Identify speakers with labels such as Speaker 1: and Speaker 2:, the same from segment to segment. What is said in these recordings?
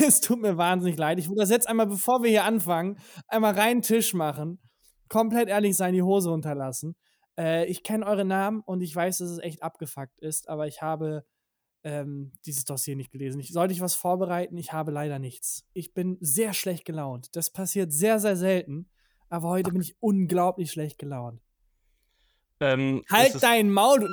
Speaker 1: es tut mir wahnsinnig leid. Ich würde das jetzt einmal, bevor wir hier anfangen, einmal reinen Tisch machen. Komplett ehrlich sein, die Hose runterlassen. Äh, ich kenne eure Namen und ich weiß, dass es echt abgefuckt ist, aber ich habe ähm, dieses Dossier nicht gelesen. Ich, sollte ich was vorbereiten? Ich habe leider nichts. Ich bin sehr schlecht gelaunt. Das passiert sehr, sehr selten. Aber heute bin ich unglaublich schlecht gelaunt. Ähm, halt dein Maul, du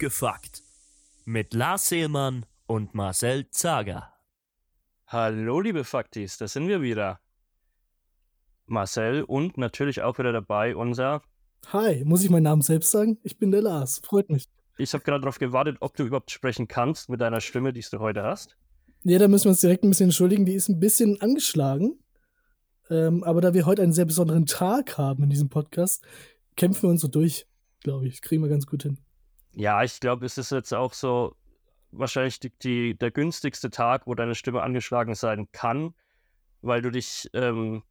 Speaker 2: Abgefuckt mit Lars Seelmann und Marcel Zager.
Speaker 3: Hallo, liebe Faktis, da sind wir wieder. Marcel und natürlich auch wieder dabei unser.
Speaker 4: Hi, muss ich meinen Namen selbst sagen? Ich bin der Lars, freut mich.
Speaker 3: Ich habe gerade darauf gewartet, ob du überhaupt sprechen kannst mit deiner Stimme, die du heute hast.
Speaker 4: Ja, da müssen wir uns direkt ein bisschen entschuldigen. Die ist ein bisschen angeschlagen. Ähm, aber da wir heute einen sehr besonderen Tag haben in diesem Podcast, kämpfen wir uns so durch, glaube ich. Kriegen wir ganz gut hin.
Speaker 3: Ja, ich glaube, es ist jetzt auch so wahrscheinlich die, die, der günstigste Tag, wo deine Stimme angeschlagen sein kann, weil du dich ähm,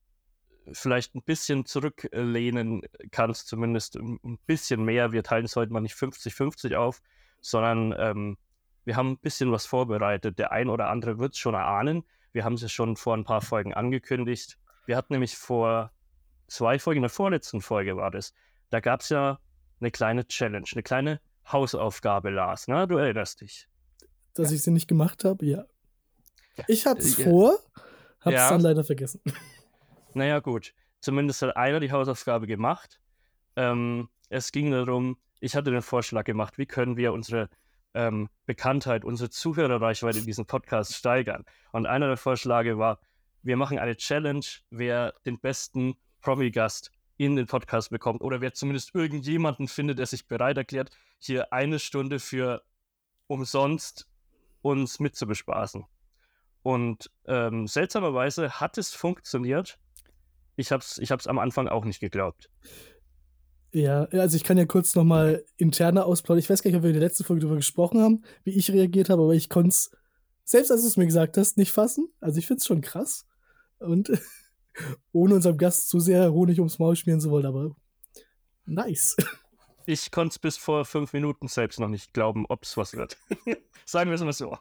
Speaker 3: vielleicht ein bisschen zurücklehnen kannst, zumindest ein bisschen mehr. Wir teilen es heute mal nicht 50-50 auf, sondern ähm, wir haben ein bisschen was vorbereitet. Der ein oder andere wird es schon erahnen. Wir haben es ja schon vor ein paar Folgen angekündigt. Wir hatten nämlich vor zwei Folgen, in der vorletzten Folge war das, da gab es ja eine kleine Challenge, eine kleine Hausaufgabe las, ne? Du erinnerst dich.
Speaker 4: Dass ja. ich sie nicht gemacht habe, ja. Ich hatte es ja. vor, habe es ja. dann leider vergessen.
Speaker 3: Naja, gut. Zumindest hat einer die Hausaufgabe gemacht. Ähm, es ging darum, ich hatte den Vorschlag gemacht, wie können wir unsere ähm, Bekanntheit, unsere Zuhörerreichweite in diesem Podcast steigern. Und einer der Vorschläge war, wir machen eine Challenge, wer den besten Promi-Gast in den Podcast bekommt oder wer zumindest irgendjemanden findet, der sich bereit erklärt, hier eine Stunde für umsonst uns mitzubespaßen. Und ähm, seltsamerweise hat es funktioniert. Ich habe es ich am Anfang auch nicht geglaubt.
Speaker 4: Ja, also ich kann ja kurz nochmal interner ausplaudern. Ich weiß gar nicht, ob wir in der letzten Folge darüber gesprochen haben, wie ich reagiert habe, aber ich konnte es, selbst als du es mir gesagt hast, nicht fassen. Also ich finde es schon krass. Und ohne unserem Gast zu sehr Honig ums Maul schmieren zu wollen, aber nice.
Speaker 3: Ich konnte es bis vor fünf Minuten selbst noch nicht glauben, ob es was wird. Sagen wir es mal so.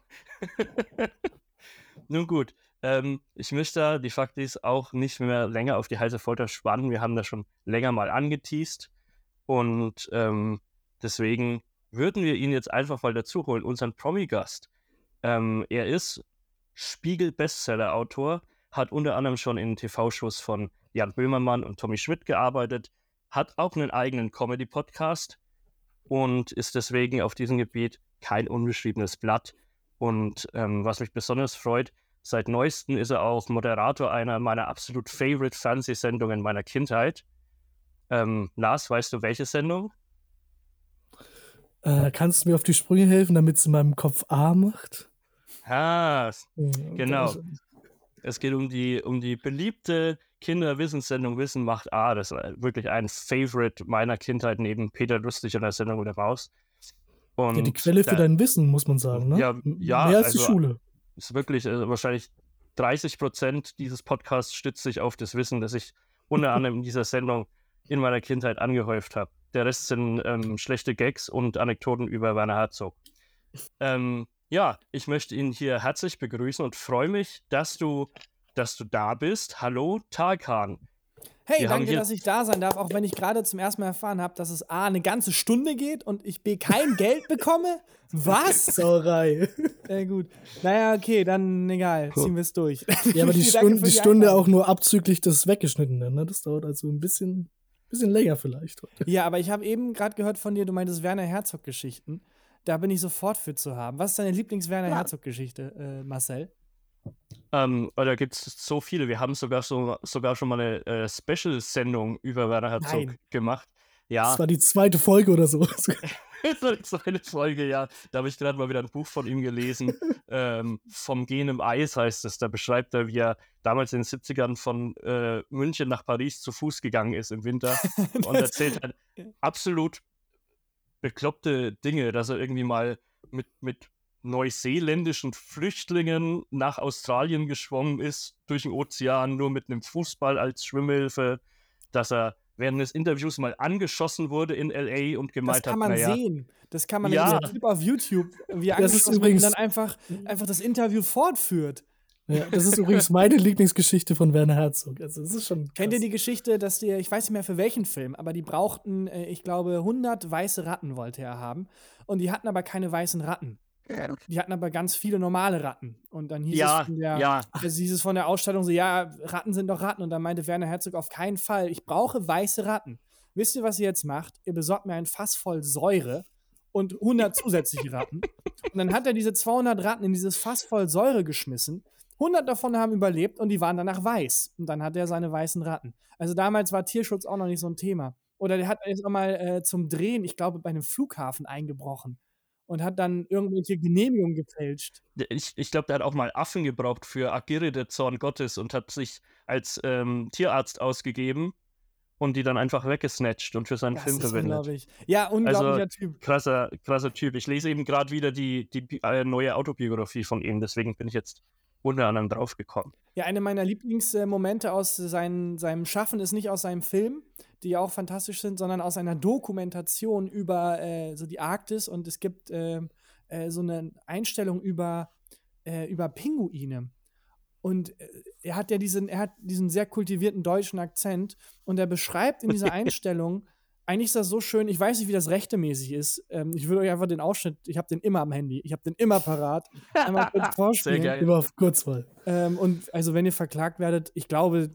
Speaker 3: Nun gut, ähm, ich möchte die Faktis auch nicht mehr länger auf die heiße Folter spannen. Wir haben das schon länger mal angeteased und ähm, deswegen würden wir ihn jetzt einfach mal dazu holen, unseren Promi-Gast. Ähm, er ist Spiegel-Bestseller-Autor, hat unter anderem schon in TV-Shows von Jan Böhmermann und Tommy Schmidt gearbeitet, hat auch einen eigenen Comedy-Podcast und ist deswegen auf diesem Gebiet kein unbeschriebenes Blatt. Und ähm, was mich besonders freut, seit neuestem ist er auch Moderator einer meiner absolut favorite Fernsehsendungen meiner Kindheit. Ähm, Lars, weißt du, welche Sendung?
Speaker 4: Äh, kannst du mir auf die Sprünge helfen, damit es in meinem Kopf A macht?
Speaker 3: Ah, genau. Es geht um die, um die beliebte Kinderwissenssendung Wissen macht A. Das ist wirklich ein Favorite meiner Kindheit neben Peter Lustig und der Sendung mit der Maus.
Speaker 4: Und ja, die Quelle für da, dein Wissen, muss man sagen. Ne?
Speaker 3: Ja, ja,
Speaker 4: Mehr als also, die Schule.
Speaker 3: Ist wirklich also wahrscheinlich 30 Prozent dieses Podcasts stützt sich auf das Wissen, das ich unter anderem in dieser Sendung in meiner Kindheit angehäuft habe. Der Rest sind ähm, schlechte Gags und Anekdoten über Werner Herzog. Ähm, ja, ich möchte ihn hier herzlich begrüßen und freue mich, dass du, dass du da bist. Hallo, Tarkan.
Speaker 1: Hey, Wir danke, dass ich da sein darf, auch wenn ich gerade zum ersten Mal erfahren habe, dass es A, eine ganze Stunde geht und ich B, kein Geld bekomme. Was?
Speaker 4: Sauerei.
Speaker 1: Ja, gut. Naja, okay, dann egal, ziehen wir es durch.
Speaker 4: Ja, aber die, Stunde, die, Stunde auch nur abzüglich des Weggeschnittenen, ne? Das dauert also ein bisschen, bisschen länger vielleicht.
Speaker 1: Ja, aber ich habe eben gerade gehört von dir, du meintest Werner Herzog-Geschichten. Da bin ich sofort für zu haben. Was ist deine Lieblings-Werner Herzog-Geschichte, äh, Marcel?
Speaker 3: Ähm, oh, da gibt es so viele. Wir haben sogar, so, sogar schon mal eine äh, Special-Sendung über Werner Herzog Nein. gemacht. Ja,
Speaker 4: Das war die zweite Folge oder so.
Speaker 3: das war eine Folge, ja. Da habe ich gerade mal wieder ein Buch von ihm gelesen. ähm, vom Gehen im Eis heißt es. Da beschreibt er, wie er damals in den 70ern von äh, München nach Paris zu Fuß gegangen ist im Winter und erzählt halt absolut bekloppte Dinge, dass er irgendwie mal mit, mit neuseeländischen Flüchtlingen nach Australien geschwommen ist, durch den Ozean, nur mit einem Fußball als Schwimmhilfe, dass er während des Interviews mal angeschossen wurde in L.A. und
Speaker 1: Das
Speaker 3: gemeint
Speaker 1: kann
Speaker 3: hat,
Speaker 1: man
Speaker 3: naja,
Speaker 1: sehen. Das kann man
Speaker 3: Ja.
Speaker 1: ja. Clip auf YouTube, wie er
Speaker 4: Das ist
Speaker 1: und dann einfach, einfach das Interview fortführt.
Speaker 4: Ja, das ist übrigens meine Lieblingsgeschichte von Werner Herzog. Also, das ist schon.
Speaker 1: Kennt ihr
Speaker 4: krass.
Speaker 1: die Geschichte, dass die, ich weiß nicht mehr für welchen Film, aber die brauchten, äh, ich glaube, 100 weiße Ratten wollte er haben. Und die hatten aber keine weißen Ratten. Die hatten aber ganz viele normale Ratten. Und dann hieß
Speaker 3: ja,
Speaker 1: es von der,
Speaker 3: ja,
Speaker 1: also hieß es von der Ausstattung so, ja, Ratten sind doch Ratten. Und dann meinte Werner Herzog auf keinen Fall, ich brauche weiße Ratten. Wisst ihr, was ihr jetzt macht? Ihr besorgt mir ein Fass voll Säure und 100 zusätzliche Ratten. Und dann hat er diese 200 Ratten in dieses Fass voll Säure geschmissen. 100 davon haben überlebt und die waren danach weiß. Und dann hat er seine weißen Ratten. Also damals war Tierschutz auch noch nicht so ein Thema. Oder der hat jetzt auch mal äh, zum Drehen, ich glaube, bei einem Flughafen eingebrochen und hat dann irgendwelche Genehmigungen gefälscht.
Speaker 3: ich, ich glaube, der hat auch mal Affen gebraucht für Agire, der Zorn Gottes, und hat sich als ähm, Tierarzt ausgegeben und die dann einfach weggesnatcht und für seinen
Speaker 1: Das
Speaker 3: Film
Speaker 1: ist
Speaker 3: verwendet.
Speaker 1: unglaublich. Ja, unglaublicher
Speaker 3: Also,
Speaker 1: Typ.
Speaker 3: Krasser, krasser Typ. Ich lese eben gerade wieder die, die äh, neue Autobiografie von ihm, deswegen bin ich jetzt unter anderem draufgekommen.
Speaker 1: Ja, eine meiner Lieblingsmomente aus seinen, seinem Schaffen ist nicht aus seinem Film, die auch fantastisch sind, sondern aus einer Dokumentation über äh, so die Arktis und es gibt äh, äh, so eine Einstellung über, äh, über Pinguine. Und äh, er hat ja diesen, er hat diesen sehr kultivierten deutschen Akzent und er beschreibt in dieser Einstellung, eigentlich ist das so schön, ich weiß nicht, wie das rechtemäßig ist. Ähm, ich würde euch einfach den Ausschnitt, ich habe den immer am Handy, ich habe den immer parat. Einmal kurz vorspielen.
Speaker 3: Sehr geil.
Speaker 4: Immer auf Kurzwahl.
Speaker 1: Ähm, und also, wenn ihr verklagt werdet, ich glaube,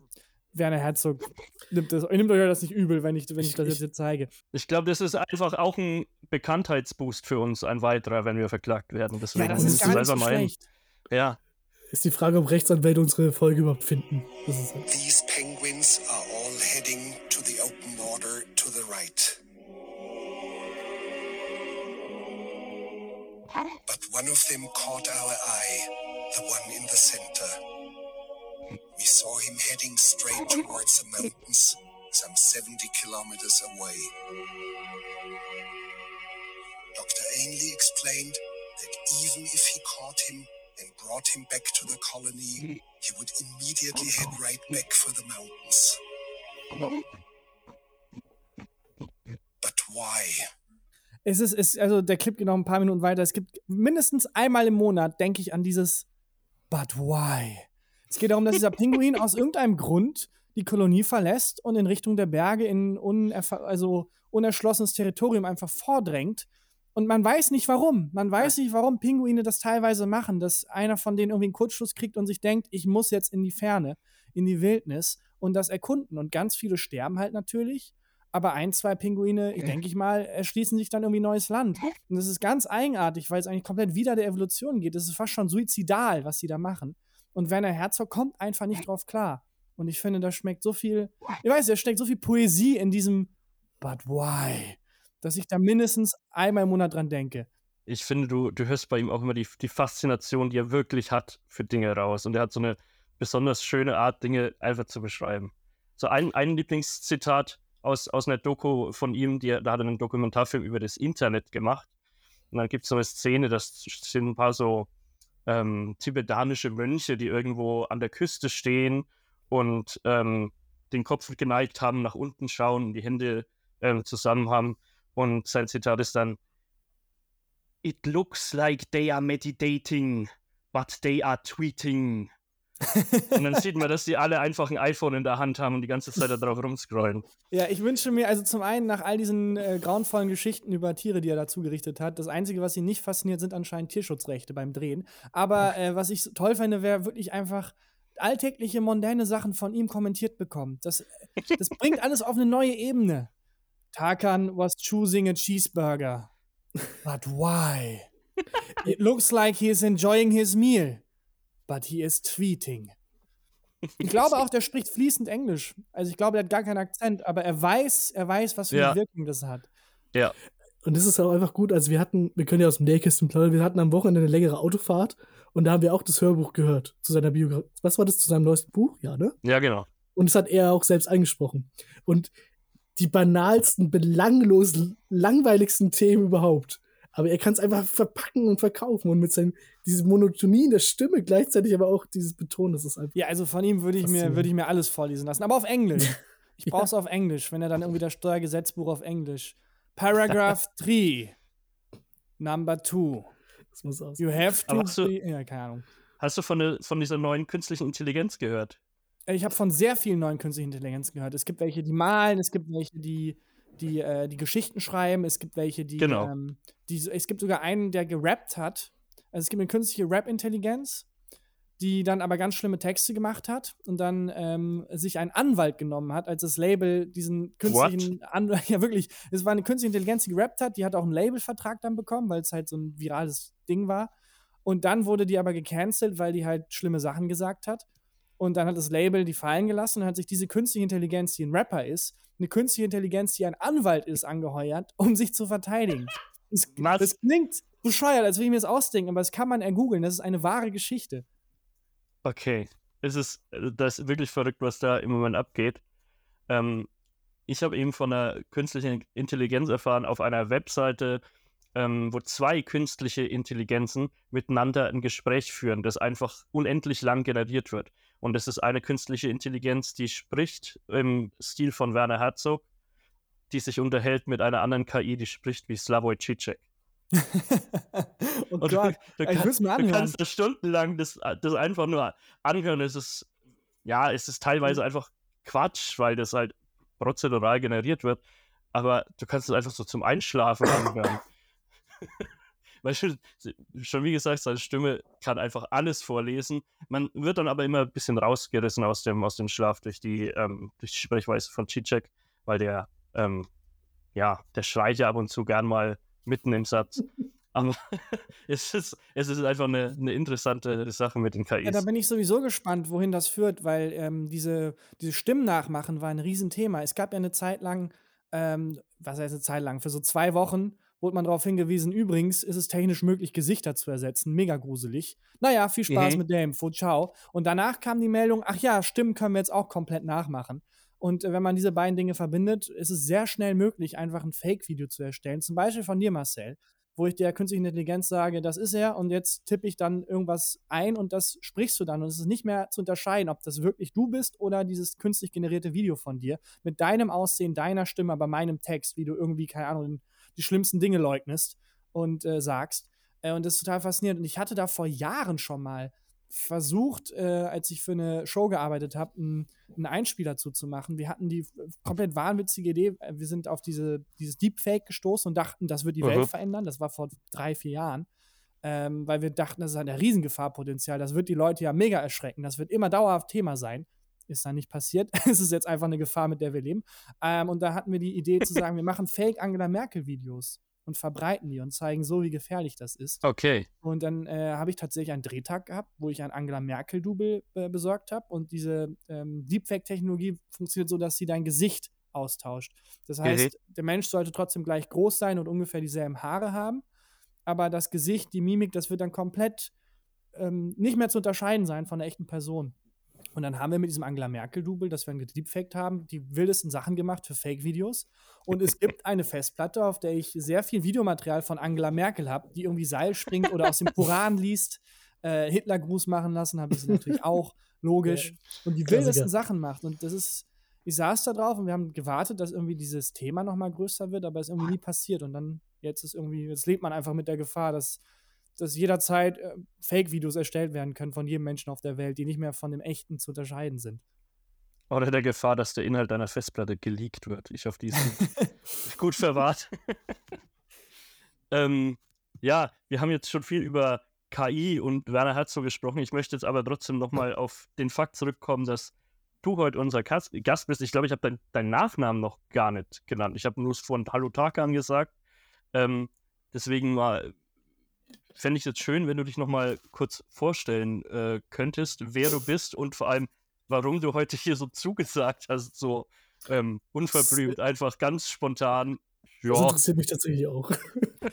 Speaker 1: Werner Herzog nimmt, das, nimmt euch das nicht übel, wenn ich, wenn ich das jetzt hier zeige.
Speaker 3: Ich glaube, das ist einfach auch ein Bekanntheitsboost für uns, ein weiterer, wenn wir verklagt werden. Deswegen
Speaker 1: Ja, das ist gar nicht so schlecht.
Speaker 3: Ja,
Speaker 4: Ist die Frage, ob Rechtsanwälte unsere Folge überhaupt finden. Das ist halt.
Speaker 5: These penguins are all heading the right. But one of them caught our eye, the one in the center. We saw him heading straight towards the mountains, some 70 kilometers away. Dr. Ainley explained that even if he caught him and brought him back to the colony, he would immediately head right back for the mountains. Why?
Speaker 1: Es ist, es, also der Clip geht noch ein paar Minuten weiter. Es gibt mindestens einmal im Monat, denke ich, an dieses But why? Es geht darum, dass dieser Pinguin aus irgendeinem Grund die Kolonie verlässt und in Richtung der Berge in also unerschlossenes Territorium einfach vordrängt. Und man weiß nicht warum. Man weiß nicht, warum Pinguine das teilweise machen, dass einer von denen irgendwie einen Kurzschluss kriegt und sich denkt, ich muss jetzt in die Ferne, in die Wildnis und das erkunden. Und ganz viele sterben halt natürlich. Aber ein, zwei Pinguine, ich denke ich mal, erschließen sich dann irgendwie neues Land. Und das ist ganz eigenartig, weil es eigentlich komplett wieder der Evolution geht. Das ist fast schon suizidal, was sie da machen. Und Werner Herzog kommt einfach nicht drauf klar. Und ich finde, da schmeckt so viel, ich weiß, da steckt so viel Poesie in diesem But why? Dass ich da mindestens einmal im Monat dran denke.
Speaker 3: ich finde, du, du hörst bei ihm auch immer die, die Faszination, die er wirklich hat für Dinge raus. Und er hat so eine besonders schöne Art, Dinge einfach zu beschreiben. So ein, ein Lieblingszitat aus, aus einer Doku von ihm, die, da hat er einen Dokumentarfilm über das Internet gemacht. Und dann gibt es so eine Szene, das sind ein paar so ähm, tibetanische Mönche, die irgendwo an der Küste stehen und ähm, den Kopf geneigt haben, nach unten schauen, die Hände ähm, zusammen haben. Und sein Zitat ist dann, It looks like they are meditating, but they are tweeting. und dann sieht man, dass die alle einfach ein iPhone in der Hand haben und die ganze Zeit da drauf rumscrollen.
Speaker 1: Ja, ich wünsche mir also zum einen nach all diesen äh, grauenvollen Geschichten über Tiere, die er dazu gerichtet hat, das Einzige, was ihn nicht fasziniert, sind anscheinend Tierschutzrechte beim Drehen. Aber äh, was ich toll fände, wäre wirklich einfach alltägliche, mondäne Sachen von ihm kommentiert bekommen. Das, das bringt alles auf eine neue Ebene. Tarkan was choosing a cheeseburger. But why? It looks like he is enjoying his meal. But he is tweeting. Ich glaube auch, der spricht fließend Englisch. Also ich glaube, der hat gar keinen Akzent, aber er weiß, er weiß, was für
Speaker 3: Ja.
Speaker 1: eine Wirkung das hat.
Speaker 3: Ja.
Speaker 4: Und das ist auch einfach gut. Also wir hatten, wir können ja aus dem Nähkästchen plaudern, wir hatten am Wochenende eine längere Autofahrt und da haben wir auch das Hörbuch gehört zu seiner Biografie. Was war das zu seinem neuesten Buch? Ja, ne?
Speaker 3: Ja, genau.
Speaker 4: Und das hat er auch selbst eingesprochen. Und die banalsten, belanglosen, langweiligsten Themen überhaupt. Aber er kann es einfach verpacken und verkaufen und mit seinem, diese Monotonie in der Stimme gleichzeitig aber auch dieses Betonen, das ist einfach.
Speaker 1: Ja, also von ihm würde ich, mir, würde ich mir alles vorlesen lassen. Aber auf Englisch. Ich
Speaker 4: Ja.
Speaker 1: brauche es auf Englisch, wenn er dann irgendwie das Steuergesetzbuch auf Englisch. Paragraph 3. Number 2.
Speaker 4: Das muss aus.
Speaker 1: You have to.
Speaker 3: Hast du-
Speaker 1: ja, keine Ahnung.
Speaker 3: Hast du von, der, von dieser neuen künstlichen Intelligenz gehört?
Speaker 1: Ich habe von sehr vielen neuen künstlichen Intelligenzen gehört. Es gibt welche, die malen, es gibt welche, die, die, äh, die Geschichten schreiben, es gibt welche, die,
Speaker 3: Genau.
Speaker 1: ähm, die. Es gibt sogar einen, der gerappt hat. Also es gibt eine künstliche Rap-Intelligenz, die dann aber ganz schlimme Texte gemacht hat und dann ähm, sich einen Anwalt genommen hat, als das Label diesen künstlichen Anwalt. Ja, wirklich. Es war eine künstliche Intelligenz, die gerappt hat, die hat auch einen Labelvertrag dann bekommen, weil es halt so ein virales Ding war. Und dann wurde die aber gecancelt, weil die halt schlimme Sachen gesagt hat. Und dann hat das Label die fallen gelassen und hat sich diese künstliche Intelligenz, die ein Rapper ist, eine künstliche Intelligenz, die ein Anwalt ist, angeheuert, um sich zu verteidigen. Das, das klingt bescheuert, als würde ich mir das ausdenken, aber das kann man ergoogeln. Das ist eine wahre Geschichte.
Speaker 3: Okay. Es ist, äh, das ist wirklich verrückt, was da im Moment abgeht. Ähm, ich habe eben von einer künstlichen Intelligenz erfahren auf einer Webseite, ähm, wo zwei künstliche Intelligenzen miteinander ein Gespräch führen, das einfach unendlich lang generiert wird. Und das ist eine künstliche Intelligenz, die spricht im Stil von Werner Herzog, die sich unterhält mit einer anderen KI, die spricht wie Slavoj Žižek.
Speaker 1: oh
Speaker 3: Und
Speaker 1: Gott,
Speaker 3: du,
Speaker 1: ich
Speaker 3: kannst,
Speaker 1: mir
Speaker 3: du
Speaker 1: anhören.
Speaker 3: kannst das stundenlang das, das einfach nur anhören. Es ist, ja, es ist teilweise
Speaker 1: Mhm.
Speaker 3: einfach Quatsch, weil das halt prozedural generiert wird. Aber du kannst es einfach so zum Einschlafen anhören. Du, schon wie gesagt, seine Stimme kann einfach alles vorlesen. Man wird dann aber immer ein bisschen rausgerissen aus dem, aus dem Schlaf durch die, ähm, durch die Sprechweise von Cicek, weil der, ähm, ja, der schreit ja ab und zu gern mal mitten im Satz. Aber es ist, es ist einfach eine, eine interessante Sache mit den KIs.
Speaker 1: Ja, da bin ich sowieso gespannt, wohin das führt, weil ähm, diese, diese Stimmen nachmachen war ein Riesenthema. Es gab ja eine Zeit lang, ähm, was heißt eine Zeit lang, für so zwei Wochen wurde man darauf hingewiesen, übrigens ist es technisch möglich, Gesichter zu ersetzen. Mega gruselig. Naja, viel Spaß
Speaker 3: Mhm.
Speaker 1: mit der Info. Ciao. Und danach kam die Meldung, ach ja, Stimmen können wir jetzt auch komplett nachmachen. Und äh, wenn man diese beiden Dinge verbindet, ist es sehr schnell möglich, einfach ein Fake-Video zu erstellen. Zum Beispiel von dir, Marcel wo ich der künstlichen Intelligenz sage, das ist er und jetzt tippe ich dann irgendwas ein und das sprichst du dann und es ist nicht mehr zu unterscheiden, ob das wirklich du bist oder dieses künstlich generierte Video von dir mit deinem Aussehen, deiner Stimme, aber meinem Text, wie du irgendwie, keine Ahnung, die schlimmsten Dinge leugnest und äh, sagst. Äh, und das ist total faszinierend. Und ich hatte da vor Jahren schon mal versucht, äh, als ich für eine Show gearbeitet habe, einen, einen Einspieler zuzumachen. Wir hatten die komplett wahnwitzige Idee. äh, Wir sind auf diese, dieses Deepfake gestoßen und dachten, das wird die
Speaker 3: Mhm.
Speaker 1: Welt verändern. Das war vor drei, vier Jahren. Ähm, weil wir dachten, das ist ein Riesengefahrpotenzial. Das wird die Leute ja mega erschrecken. Das wird immer dauerhaft Thema sein. Ist dann nicht passiert. es ist jetzt einfach eine Gefahr, mit der wir leben. Ähm, und da hatten wir die Idee zu sagen, wir machen Fake Angela Merkel-Videos und verbreiten die und zeigen so, wie gefährlich das ist.
Speaker 3: Okay.
Speaker 1: Und dann äh, habe ich tatsächlich einen Drehtag gehabt, wo ich ein Angela Merkel-Double äh, besorgt habe. Und diese ähm, Deepfake-Technologie funktioniert so, dass sie dein Gesicht austauscht. Das heißt, der Mensch sollte trotzdem gleich groß sein und ungefähr dieselben Haare haben. Aber das Gesicht, die Mimik, das wird dann komplett ähm, nicht mehr zu unterscheiden sein von der echten Person. Und dann haben wir mit diesem Angela Merkel-Double, das wir gedeepfaked haben, die wildesten Sachen gemacht für Fake-Videos. Und es gibt eine Festplatte, auf der ich sehr viel Videomaterial von Angela Merkel habe, die irgendwie Seil springt oder aus dem Koran liest. Äh, Hitlergruß machen lassen, habe ich sie natürlich auch, logisch. Und die
Speaker 4: Klassiker.
Speaker 1: wildesten Sachen macht. Und das ist, ich saß da drauf und wir haben gewartet, dass irgendwie dieses Thema noch mal größer wird, aber es ist irgendwie nie passiert. Und dann, jetzt ist irgendwie, jetzt lebt man einfach mit der Gefahr, dass dass jederzeit äh, Fake-Videos erstellt werden können von jedem Menschen auf der Welt, die nicht mehr von dem echten zu unterscheiden sind.
Speaker 3: Oder der Gefahr, dass der Inhalt deiner Festplatte geleakt wird. Ich hoffe, die ist gut verwahrt. ähm, ja, wir haben jetzt schon viel über KI und Werner Herzog gesprochen. Ich möchte jetzt aber trotzdem nochmal auf den Fakt zurückkommen, dass du heute unser Gast bist. Ich glaube, ich habe dein, deinen Nachnamen noch gar nicht genannt. Ich habe nur von Hallo Tarkan gesagt. Ähm, deswegen mal fände ich es jetzt schön, wenn du dich nochmal kurz vorstellen äh, könntest, wer du bist und vor allem, warum du heute hier so zugesagt hast, so ähm, unverblümt, einfach ganz spontan.
Speaker 4: Das
Speaker 3: Ja,
Speaker 4: interessiert mich tatsächlich auch.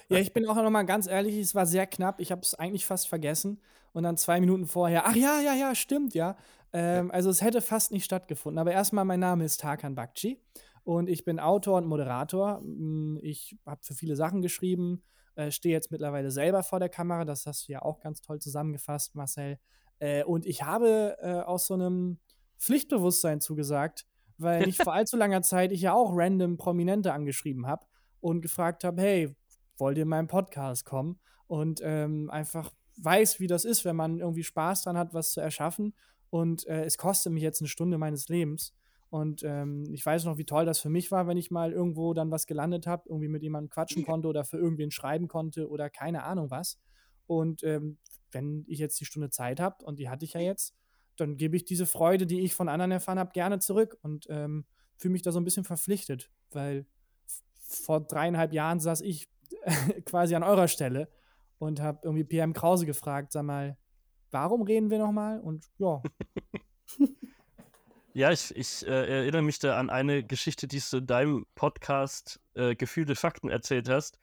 Speaker 1: Ja, ich bin auch noch mal ganz ehrlich, es war sehr knapp. Ich habe es eigentlich fast vergessen. Und dann zwei Minuten vorher, ach ja, ja, ja, stimmt, ja. Ähm, also es hätte fast nicht stattgefunden. Aber erstmal, mein Name ist Tarkan Bakci und ich bin Autor und Moderator. Mm, Ich habe für viele Sachen geschrieben, äh, stehe jetzt mittlerweile selber vor der Kamera. Das hast du ja auch ganz toll zusammengefasst, Marcel. Äh, und ich habe äh, aus so einem Pflichtbewusstsein zugesagt, weil nicht vor allzu langer Zeit ich ja auch random Prominente angeschrieben habe und gefragt habe, hey, wollt ihr in meinen Podcast kommen? Und ähm, einfach weiß, wie das ist, wenn man irgendwie Spaß dran hat, was zu erschaffen. Und äh, es kostet mich jetzt eine Stunde meines Lebens. Und ähm, ich weiß noch, wie toll das für mich war, wenn ich mal irgendwo dann was gelandet habe, irgendwie mit jemandem quatschen konnte oder für irgendwen schreiben konnte oder keine Ahnung was. Und ähm, wenn ich jetzt die Stunde Zeit habe, und die hatte ich ja jetzt, dann gebe ich diese Freude, die ich von anderen erfahren habe, gerne zurück und ähm, fühle mich da so ein bisschen verpflichtet, weil vor dreieinhalb Jahren saß ich quasi an eurer Stelle und habe irgendwie PM Krause gefragt, sag mal, warum reden wir nochmal? Und ja,
Speaker 3: ja ich, ich äh, erinnere mich da an eine Geschichte, die du in deinem Podcast äh, Gefühlte Fakten erzählt hast,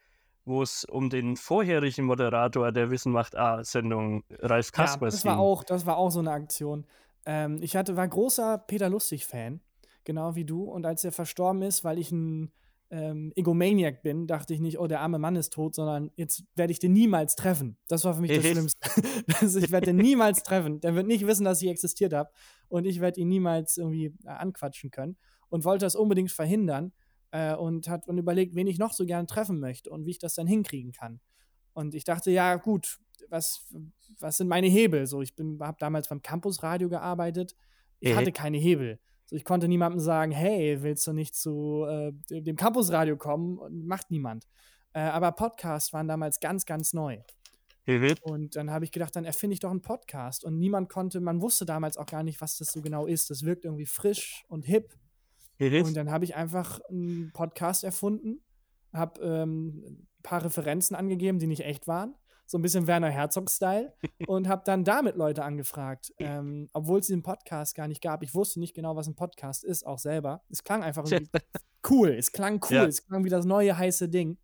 Speaker 3: wo es um den vorherigen Moderator der Wissen macht A-Sendung Ralf
Speaker 1: ja
Speaker 3: Kaspers
Speaker 1: das war
Speaker 3: ging.
Speaker 1: auch, das war auch so eine Aktion. Ähm, ich hatte, war großer Peter Lustig-Fan, genau wie du. Und als er verstorben ist, weil ich ein ähm, Egomaniac bin, dachte ich nicht, oh, der arme Mann ist tot, sondern jetzt werde ich den niemals treffen. Das war für mich das. Schlimmste. ich werde den niemals treffen. Der wird nicht wissen, dass ich existiert habe. Und ich werde ihn niemals irgendwie äh, anquatschen können. Und wollte das unbedingt verhindern. Äh, und hat und überlegt, wen ich noch so gern treffen möchte und wie ich das dann hinkriegen kann. Und ich dachte, ja, gut, was, was sind meine Hebel? So, ich habe damals beim Campusradio gearbeitet. Ich
Speaker 3: Mhm.
Speaker 1: hatte keine Hebel. So, ich konnte niemandem sagen, hey, willst du nicht zu äh, dem Campusradio kommen? Macht niemand. Äh, aber Podcasts waren damals ganz, ganz neu.
Speaker 3: Mhm.
Speaker 1: Und dann habe ich gedacht, dann erfinde ich doch einen Podcast. Und niemand konnte, man wusste damals auch gar nicht, was das so genau ist. Das wirkt irgendwie frisch und hip.
Speaker 3: Mhm.
Speaker 1: Und dann habe ich einfach einen Podcast erfunden, habe ähm, ein paar Referenzen angegeben, die nicht echt waren. So ein bisschen Werner Herzog-Style. und habe dann damit Leute angefragt. Ähm, Obwohl es diesen Podcast gar nicht gab. Ich wusste nicht genau, was ein Podcast ist, auch selber. Es klang einfach cool. Es klang cool.
Speaker 3: Ja.
Speaker 1: Es klang wie das neue heiße Ding.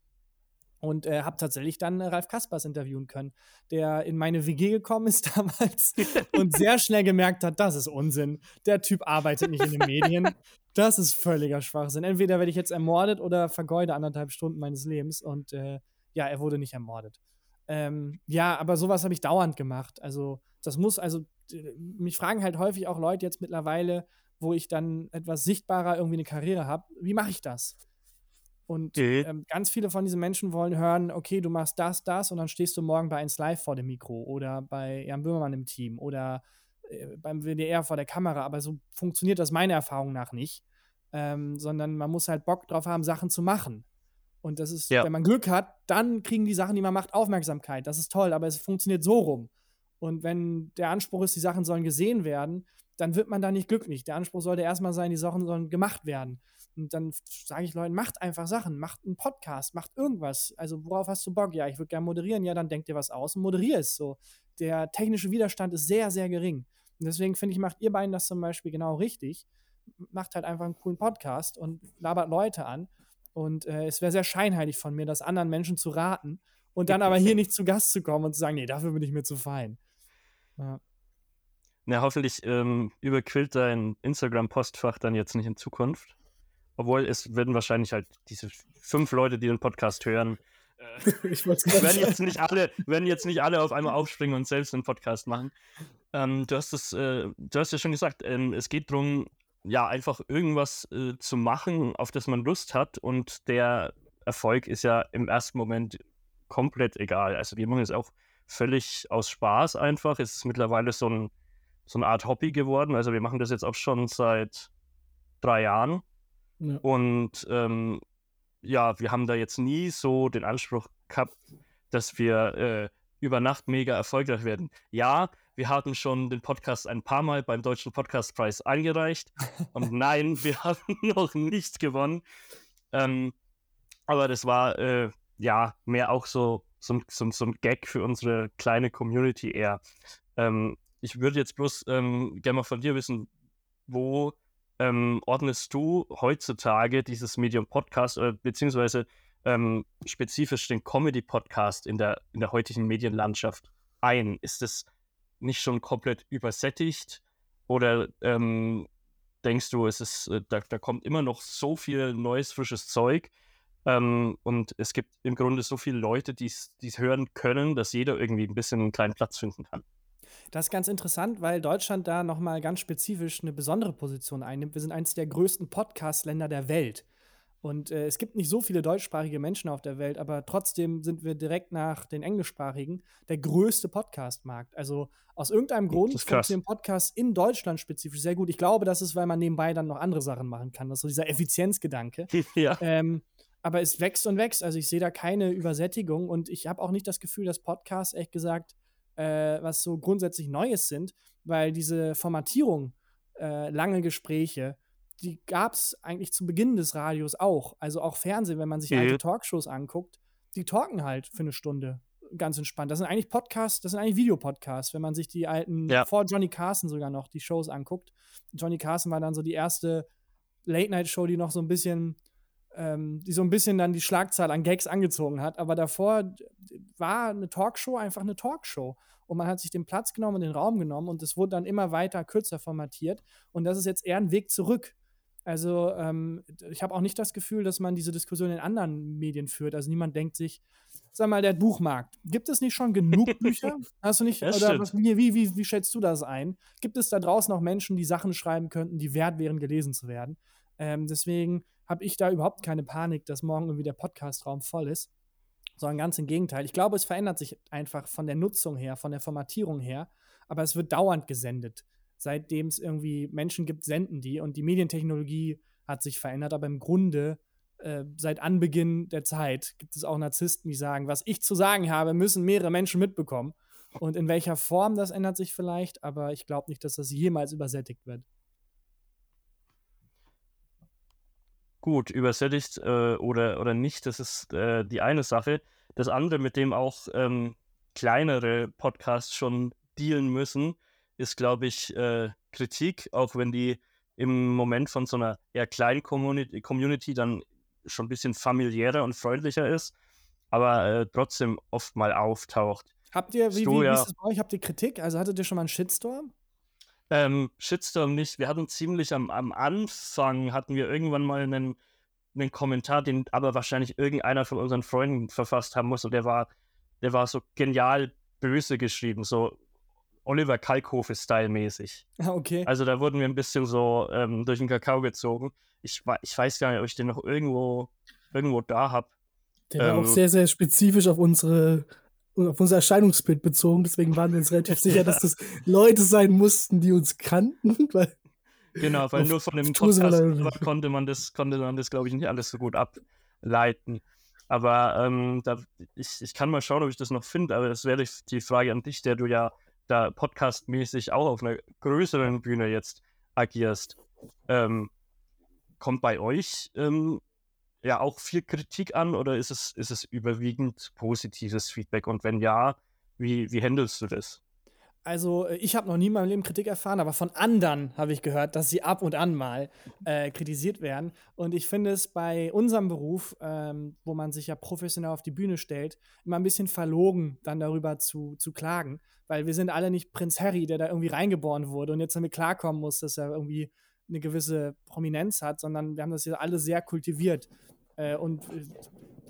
Speaker 1: Und äh, habe tatsächlich dann äh, Ralf Kaspers interviewen können, der in meine WG gekommen ist damals und sehr schnell gemerkt hat, das ist Unsinn. Der Typ arbeitet nicht in den Medien. Das ist völliger Schwachsinn. Entweder werde ich jetzt ermordet oder vergeude anderthalb Stunden meines Lebens. Und äh, ja, er wurde nicht ermordet. Ähm, ja, aber sowas habe ich dauernd gemacht. Also, das muss, also, mich fragen halt häufig auch Leute jetzt mittlerweile, wo ich dann etwas sichtbarer irgendwie eine Karriere habe, wie mache ich das? Und
Speaker 3: Mhm.
Speaker 1: ähm, ganz viele von diesen Menschen wollen hören, okay, du machst das, das und dann stehst du morgen bei 1 Live vor dem Mikro oder bei Jan Böhmermann im Team oder äh, beim WDR vor der Kamera. Aber so funktioniert das meiner Erfahrung nach nicht. Ähm, sondern man muss halt Bock drauf haben, Sachen zu machen. Und das ist,
Speaker 3: Ja.
Speaker 1: wenn man Glück hat, dann kriegen die Sachen, die man macht, Aufmerksamkeit. Das ist toll, aber es funktioniert so rum. Und wenn der Anspruch ist, die Sachen sollen gesehen werden, dann wird man da nicht glücklich. Der Anspruch sollte erstmal sein, die Sachen sollen gemacht werden. Und dann sage ich Leuten, macht einfach Sachen, macht einen Podcast, macht irgendwas. Also worauf hast du Bock? Ja, ich würde gerne moderieren. Ja, dann denk dir was aus und moderier es so. Der technische Widerstand ist sehr, sehr gering. Und deswegen finde ich, macht ihr beiden das zum Beispiel genau richtig. Macht halt einfach einen coolen Podcast und labert Leute an. Und äh, es wäre sehr scheinheilig von mir, das anderen Menschen zu raten und dann aber hier nicht zu Gast zu kommen und zu sagen, nee, dafür bin ich mir zu fein. Ja.
Speaker 3: Na, hoffentlich ähm, überquillt dein Instagram-Postfach dann jetzt nicht in Zukunft. Obwohl es werden wahrscheinlich halt diese fünf Leute, die den Podcast hören, äh,
Speaker 4: Ich
Speaker 3: werden jetzt nicht alle, werden jetzt nicht alle auf einmal aufspringen und selbst einen Podcast machen. Ähm, du hast es, äh, du hast ja schon gesagt, ähm, es geht darum, ja, einfach irgendwas äh, zu machen, auf das man Lust hat und der Erfolg ist ja im ersten Moment komplett egal. Also wir machen es auch völlig aus Spaß einfach. Es ist mittlerweile so, ein, so eine Art Hobby geworden. Also wir machen das jetzt auch schon seit drei Jahren.
Speaker 4: Ja.
Speaker 3: Und ähm, ja, wir haben da jetzt nie so den Anspruch gehabt, dass wir äh, über Nacht mega erfolgreich werden. Ja, wir hatten schon den Podcast ein paar Mal beim Deutschen Podcastpreis eingereicht. Und nein, wir haben noch nicht gewonnen. Ähm, aber das war äh, ja mehr auch so, so, ein- so, so ein Gag für unsere kleine Community eher. Ähm, ich würde jetzt bloß ähm, gerne mal von dir wissen, wo ähm, ordnest du heutzutage dieses Medium Podcast oder beziehungsweise ähm, spezifisch den Comedy-Podcast in der, in der heutigen Medienlandschaft ein? Ist es nicht schon komplett übersättigt oder ähm, denkst du, es ist, äh, da, da kommt immer noch so viel neues, frisches Zeug ähm, und es gibt im Grunde so viele Leute, die es hören können, dass jeder irgendwie ein bisschen einen kleinen Platz finden kann?
Speaker 1: Das ist ganz interessant, weil Deutschland da nochmal ganz spezifisch eine besondere Position einnimmt. Wir sind eines der größten Podcast-Länder der Welt. Und äh, es gibt nicht so viele deutschsprachige Menschen auf der Welt, aber trotzdem sind wir direkt nach den englischsprachigen der größte Podcast-Markt. Also aus irgendeinem Grund funktionieren Podcasts in Deutschland spezifisch sehr gut. Ich glaube, das ist, weil man nebenbei dann noch andere Sachen machen kann. Das ist so dieser Effizienzgedanke.
Speaker 3: ja.
Speaker 1: Ähm, aber es wächst und wächst. Also ich sehe da keine Übersättigung und ich habe auch nicht das Gefühl, dass Podcasts, ehrlich gesagt, äh, was so grundsätzlich Neues sind, weil diese Formatierung, äh, lange Gespräche, die gab es eigentlich zu Beginn des Radios auch. Also auch Fernsehen, wenn man sich mhm. alte Talkshows anguckt, die talken halt für eine Stunde ganz entspannt. Das sind eigentlich Podcasts, das sind eigentlich Videopodcasts, wenn man sich die alten, ja. vor Johnny Carson sogar noch, die Shows anguckt. Johnny Carson war dann so die erste Late-Night-Show, die noch so ein bisschen ähm, die so ein bisschen dann die Schlagzahl an Gags angezogen hat. Aber davor war eine Talkshow einfach eine Talkshow. Und man hat sich den Platz genommen und den Raum genommen und es wurde dann immer weiter kürzer formatiert. Und das ist jetzt eher ein Weg zurück. Also ähm, ich habe auch nicht das Gefühl, dass man diese Diskussion in anderen Medien führt. Also niemand denkt sich, sag mal, der Buchmarkt. Gibt es nicht schon genug Bücher? Hast du nicht,
Speaker 3: das
Speaker 1: oder was, wie, wie, wie schätzt du das ein? Gibt es da draußen noch Menschen, die Sachen schreiben könnten, die wert wären, gelesen zu werden? Ähm, deswegen habe ich da überhaupt keine Panik, dass morgen irgendwie der Podcastraum voll ist, sondern ganz im Gegenteil. Ich glaube, es verändert sich einfach von der Nutzung her, von der Formatierung her, aber es wird dauernd gesendet. Seitdem es irgendwie Menschen gibt, senden die und die Medientechnologie hat sich verändert, aber im Grunde äh, seit Anbeginn der Zeit gibt es auch Narzissten, die sagen, was ich zu sagen habe, müssen mehrere Menschen mitbekommen. Und in welcher Form, das ändert sich vielleicht, aber ich glaube nicht, dass das jemals übersättigt wird.
Speaker 3: Gut übersättigt äh, oder, oder nicht, das ist äh, die eine Sache. Das andere, mit dem auch ähm, kleinere Podcasts schon dealen müssen, ist, glaube ich, äh, Kritik, auch wenn die im Moment von so einer eher kleinen Community, Community dann schon ein bisschen familiärer und freundlicher ist, aber äh, trotzdem oft mal auftaucht.
Speaker 1: Habt ihr, wie, wie, wie ist es bei euch? Habt ihr Kritik? Also hattet ihr schon mal einen Shitstorm?
Speaker 3: Ähm, Shitstorm nicht. Wir hatten ziemlich am, am Anfang, hatten wir irgendwann mal einen, einen Kommentar, den aber wahrscheinlich irgendeiner von unseren Freunden verfasst haben muss und der war, der war so genial böse geschrieben, so Oliver Kalkofe-Style-mäßig.
Speaker 1: Ah, okay.
Speaker 3: Also da wurden wir ein bisschen so ähm, durch den Kakao gezogen. Ich, ich weiß gar nicht, ob ich den noch irgendwo, irgendwo da habe.
Speaker 4: Der war auch ähm, sehr, sehr spezifisch auf unsere auf unser Erscheinungsbild bezogen. Deswegen waren wir uns relativ sicher, dass das Leute sein mussten, die uns kannten. Weil
Speaker 3: genau, weil nur von dem Podcast konnte man das, konnte man das, glaube ich, nicht alles so gut ableiten. Aber ähm, da, ich, ich kann mal schauen, ob ich das noch finde, aber das wäre die Frage an dich, der du ja da podcastmäßig auch auf einer größeren Bühne jetzt agierst. Ähm, kommt bei euch ähm, ja auch viel Kritik an oder ist es, ist es überwiegend positives Feedback? Und wenn ja, wie, wie handelst du das?
Speaker 1: Also, äh, ich habe noch nie in meinem Leben Kritik erfahren, aber von anderen habe ich gehört, dass sie ab und an mal äh, kritisiert werden. Und ich finde es bei unserem Beruf, ähm, wo man sich ja professionell auf die Bühne stellt, immer ein bisschen verlogen, dann darüber zu, zu klagen. Weil wir sind alle nicht Prinz Harry, der da irgendwie reingeboren wurde und jetzt damit klarkommen muss, dass er irgendwie eine gewisse Prominenz hat, sondern wir haben das ja alle sehr kultiviert äh, und äh,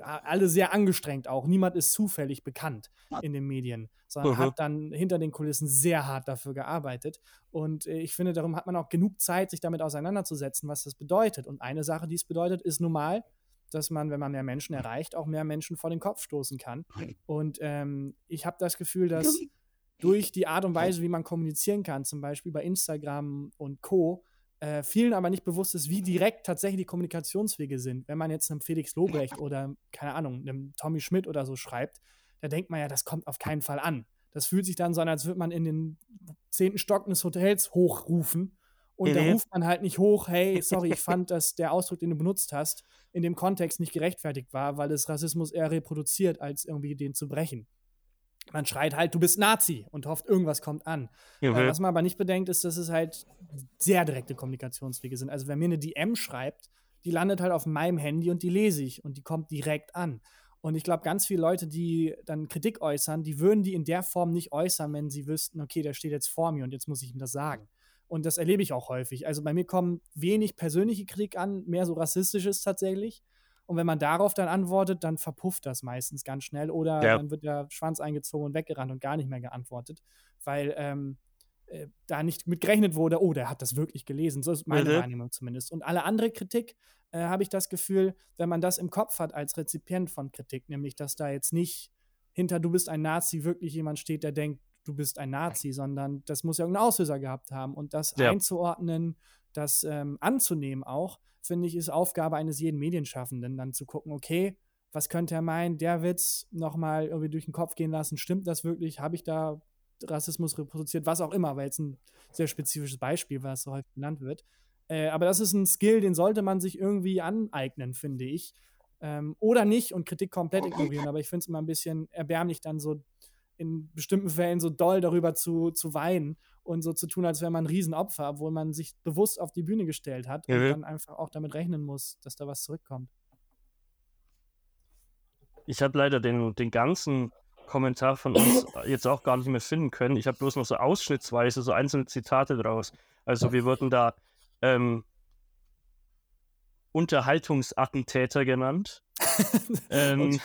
Speaker 1: alle sehr angestrengt auch. Niemand ist zufällig bekannt in den Medien, sondern mhm. hat dann hinter den Kulissen sehr hart dafür gearbeitet. Und äh, ich finde, darum hat man auch genug Zeit, sich damit auseinanderzusetzen, was das bedeutet. Und eine Sache, die es bedeutet, ist normal, dass man, wenn man mehr Menschen erreicht, auch mehr Menschen vor den Kopf stoßen kann. Und ähm, ich habe das Gefühl, dass durch die Art und Weise, wie man kommunizieren kann, zum Beispiel bei Instagram und Co., äh, vielen aber nicht bewusst ist, wie direkt tatsächlich die Kommunikationswege sind. Wenn man jetzt einem Felix Lobrecht oder, keine Ahnung, einem Tommy Schmidt oder so schreibt, da denkt man ja, das kommt auf keinen Fall an. Das fühlt sich dann so an, als würde man in den zehnten Stock des Hotels hochrufen. Und mhm. da ruft man halt nicht hoch, hey, sorry, ich fand, dass der Ausdruck, den du benutzt hast, in dem Kontext nicht gerechtfertigt war, weil es Rassismus eher reproduziert, als irgendwie den zu brechen. Man schreit halt, du bist Nazi und hofft, irgendwas kommt an. Mhm. Was man aber nicht bedenkt, ist, dass es halt sehr direkte Kommunikationswege sind. Also, wenn mir eine DM schreibt, die landet halt auf meinem Handy und die lese ich und die kommt direkt an. Und ich glaube, ganz viele Leute, die dann Kritik äußern, die würden die in der Form nicht äußern, wenn sie wüssten, okay, der steht jetzt vor mir und jetzt muss ich ihm das sagen. Und das erlebe ich auch häufig. Also bei mir kommen wenig persönliche Kritik an, mehr so rassistisches tatsächlich. Und wenn man darauf dann antwortet, dann verpufft das meistens ganz schnell oder
Speaker 3: Ja.
Speaker 1: dann wird der Schwanz eingezogen und weggerannt und gar nicht mehr geantwortet, weil ähm, äh, da nicht mit gerechnet wurde, oh, der hat das wirklich gelesen. So ist meine
Speaker 3: Mhm.
Speaker 1: Wahrnehmung zumindest. Und alle andere Kritik äh, habe ich das Gefühl, wenn man das im Kopf hat als Rezipient von Kritik, nämlich dass da jetzt nicht hinter du bist ein Nazi wirklich jemand steht, der denkt, du bist ein Nazi, sondern das muss ja irgendeinen Auslöser gehabt haben. Und das
Speaker 3: Ja.
Speaker 1: einzuordnen, das ähm, anzunehmen auch, finde ich, ist Aufgabe eines jeden Medienschaffenden, dann zu gucken, okay, was könnte er meinen, der Witz nochmal irgendwie durch den Kopf gehen lassen, stimmt das wirklich, habe ich da Rassismus reproduziert, was auch immer, weil jetzt ein sehr spezifisches Beispiel, was so häufig genannt wird. Äh, aber das ist ein Skill, den sollte man sich irgendwie aneignen, finde ich. Ähm, oder nicht und Kritik komplett ignorieren. Aber ich finde es immer ein bisschen erbärmlich, dann so in bestimmten Fällen so doll darüber zu, zu weinen und so zu tun, als wäre man ein Riesenopfer, obwohl man sich bewusst auf die Bühne gestellt hat und
Speaker 3: Mhm.
Speaker 1: dann einfach auch damit rechnen muss, dass da was zurückkommt.
Speaker 3: Ich habe leider den, den ganzen Kommentar von uns jetzt auch gar nicht mehr finden können. Ich habe bloß noch so ausschnittsweise so einzelne Zitate draus. Also wir wurden da ähm, Unterhaltungsattentäter genannt. ähm,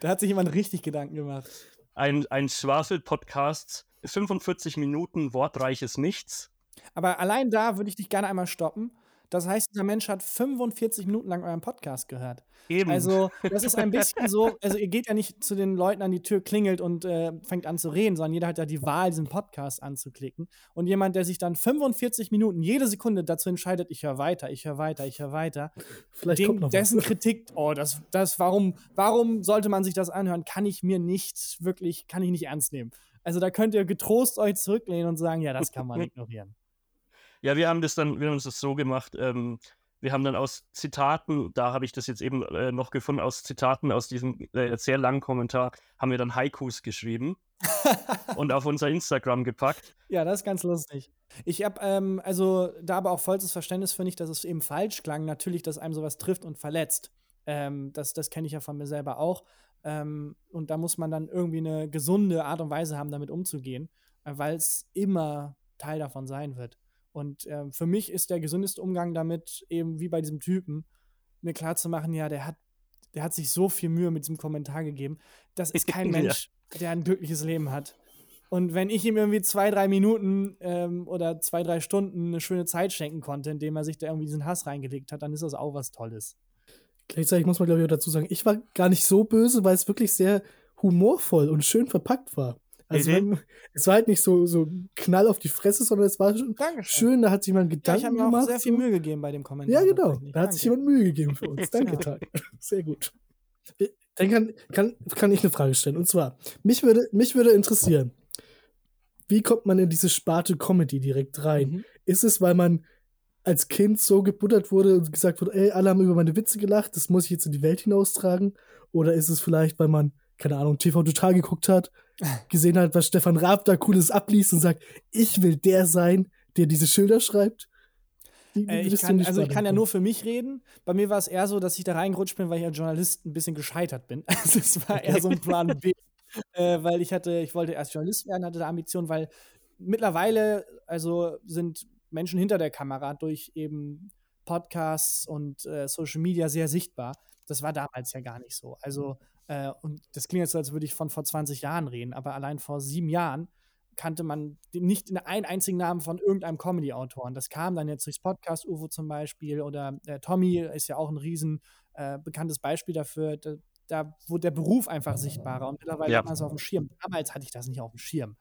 Speaker 1: Da hat sich jemand richtig Gedanken gemacht.
Speaker 3: Ein, ein Schwafel-Podcast, 45 Minuten wortreiches Nichts.
Speaker 1: Aber allein da würde ich dich gerne einmal stoppen. Das heißt, dieser Mensch hat 45 Minuten lang euren Podcast gehört.
Speaker 3: Eben.
Speaker 1: Also, das ist ein bisschen so, also ihr geht ja nicht zu den Leuten an die Tür, klingelt und äh, fängt an zu reden, sondern jeder hat ja die Wahl, diesen Podcast anzuklicken. Und jemand, der sich dann 45 Minuten, jede Sekunde dazu entscheidet, ich höre weiter, ich höre weiter, ich höre weiter,
Speaker 4: Vielleicht
Speaker 1: den,
Speaker 4: kommt noch was.
Speaker 1: dessen Kritik, oh, das, das, warum, warum sollte man sich das anhören, kann ich mir nicht wirklich, kann ich nicht ernst nehmen. Also da könnt ihr getrost euch zurücklehnen und sagen, ja, das kann man ignorieren.
Speaker 3: Ja, wir haben das dann, wir haben uns das so gemacht. Ähm, wir haben dann aus Zitaten, da habe ich das jetzt eben äh, noch gefunden, aus Zitaten aus diesem äh, sehr langen Kommentar, haben wir dann Haikus geschrieben und auf unser Instagram gepackt.
Speaker 1: Ja, das ist ganz lustig. Ich habe ähm, also da aber auch vollstes Verständnis für nicht, dass es eben falsch klang. Natürlich, dass einem sowas trifft und verletzt. Ähm, das das kenne ich ja von mir selber auch. Ähm, und da muss man dann irgendwie eine gesunde Art und Weise haben, damit umzugehen, äh, weil es immer Teil davon sein wird. Und ähm, für mich ist der gesündeste Umgang damit eben wie bei diesem Typen, mir klar zu machen, ja, der hat, der hat sich so viel Mühe mit diesem Kommentar gegeben. Das ist kein
Speaker 3: Ja.
Speaker 1: Mensch, der ein glückliches Leben hat. Und wenn ich ihm irgendwie zwei, drei Minuten ähm, oder zwei, drei Stunden eine schöne Zeit schenken konnte, indem er sich da irgendwie diesen Hass reingelegt hat, dann ist das auch was Tolles.
Speaker 4: Gleichzeitig muss man, glaube ich, auch dazu sagen, ich war gar nicht so böse, weil es wirklich sehr humorvoll und schön verpackt war. Also
Speaker 3: Mhm.
Speaker 4: wenn, es war halt nicht so, so Knall auf die Fresse, sondern es war schon
Speaker 1: Dankeschön.
Speaker 4: schön, da hat sich jemand
Speaker 1: Ja, ich
Speaker 4: Gedanken
Speaker 1: habe mir auch
Speaker 4: gemacht.
Speaker 1: sehr viel. Mühe gegeben bei dem Kommentar.
Speaker 4: Ja, genau. Da hat sich jemand Mühe gegeben für uns. Danke. Tag. Sehr gut. Dann kann, kann, kann ich eine Frage stellen. Und zwar, mich würde, mich würde interessieren, wie kommt man in diese Sparte Comedy direkt rein?
Speaker 1: Mhm.
Speaker 4: Ist es, weil man als Kind so gebuttert wurde und gesagt wurde, ey, alle haben über meine Witze gelacht, das muss ich jetzt in die Welt hinaustragen? Oder ist es vielleicht, weil man, keine Ahnung, TV Total geguckt hat, gesehen hat, was Stefan Raab da Cooles abliest und sagt, ich will der sein, der diese Schilder schreibt?
Speaker 1: Äh, ich kann, also ich kann ja nur für mich reden. Bei mir war es eher so, dass ich da reingerutscht bin, weil ich als Journalist ein bisschen gescheitert bin. Also es war eher so ein Plan B. Äh, weil ich hatte, ich wollte erst Journalist werden, hatte da Ambitionen, weil mittlerweile, also sind Menschen hinter der Kamera durch eben Podcasts und äh, Social Media sehr sichtbar. Das war damals ja gar nicht so. Also, äh, und das klingt jetzt so, als würde ich von vor 20 Jahren reden, aber allein vor sieben Jahren kannte man den- nicht einen einzigen Namen von irgendeinem Comedy-Autoren. Das kam dann jetzt durchs Podcast UFO zum Beispiel oder äh, Tommy ist ja auch ein riesen äh, bekanntes Beispiel dafür. Da, da wurde der Beruf einfach sichtbarer und mittlerweile
Speaker 3: Ja.
Speaker 1: hat man es auf dem Schirm. Damals hatte ich das nicht auf dem Schirm.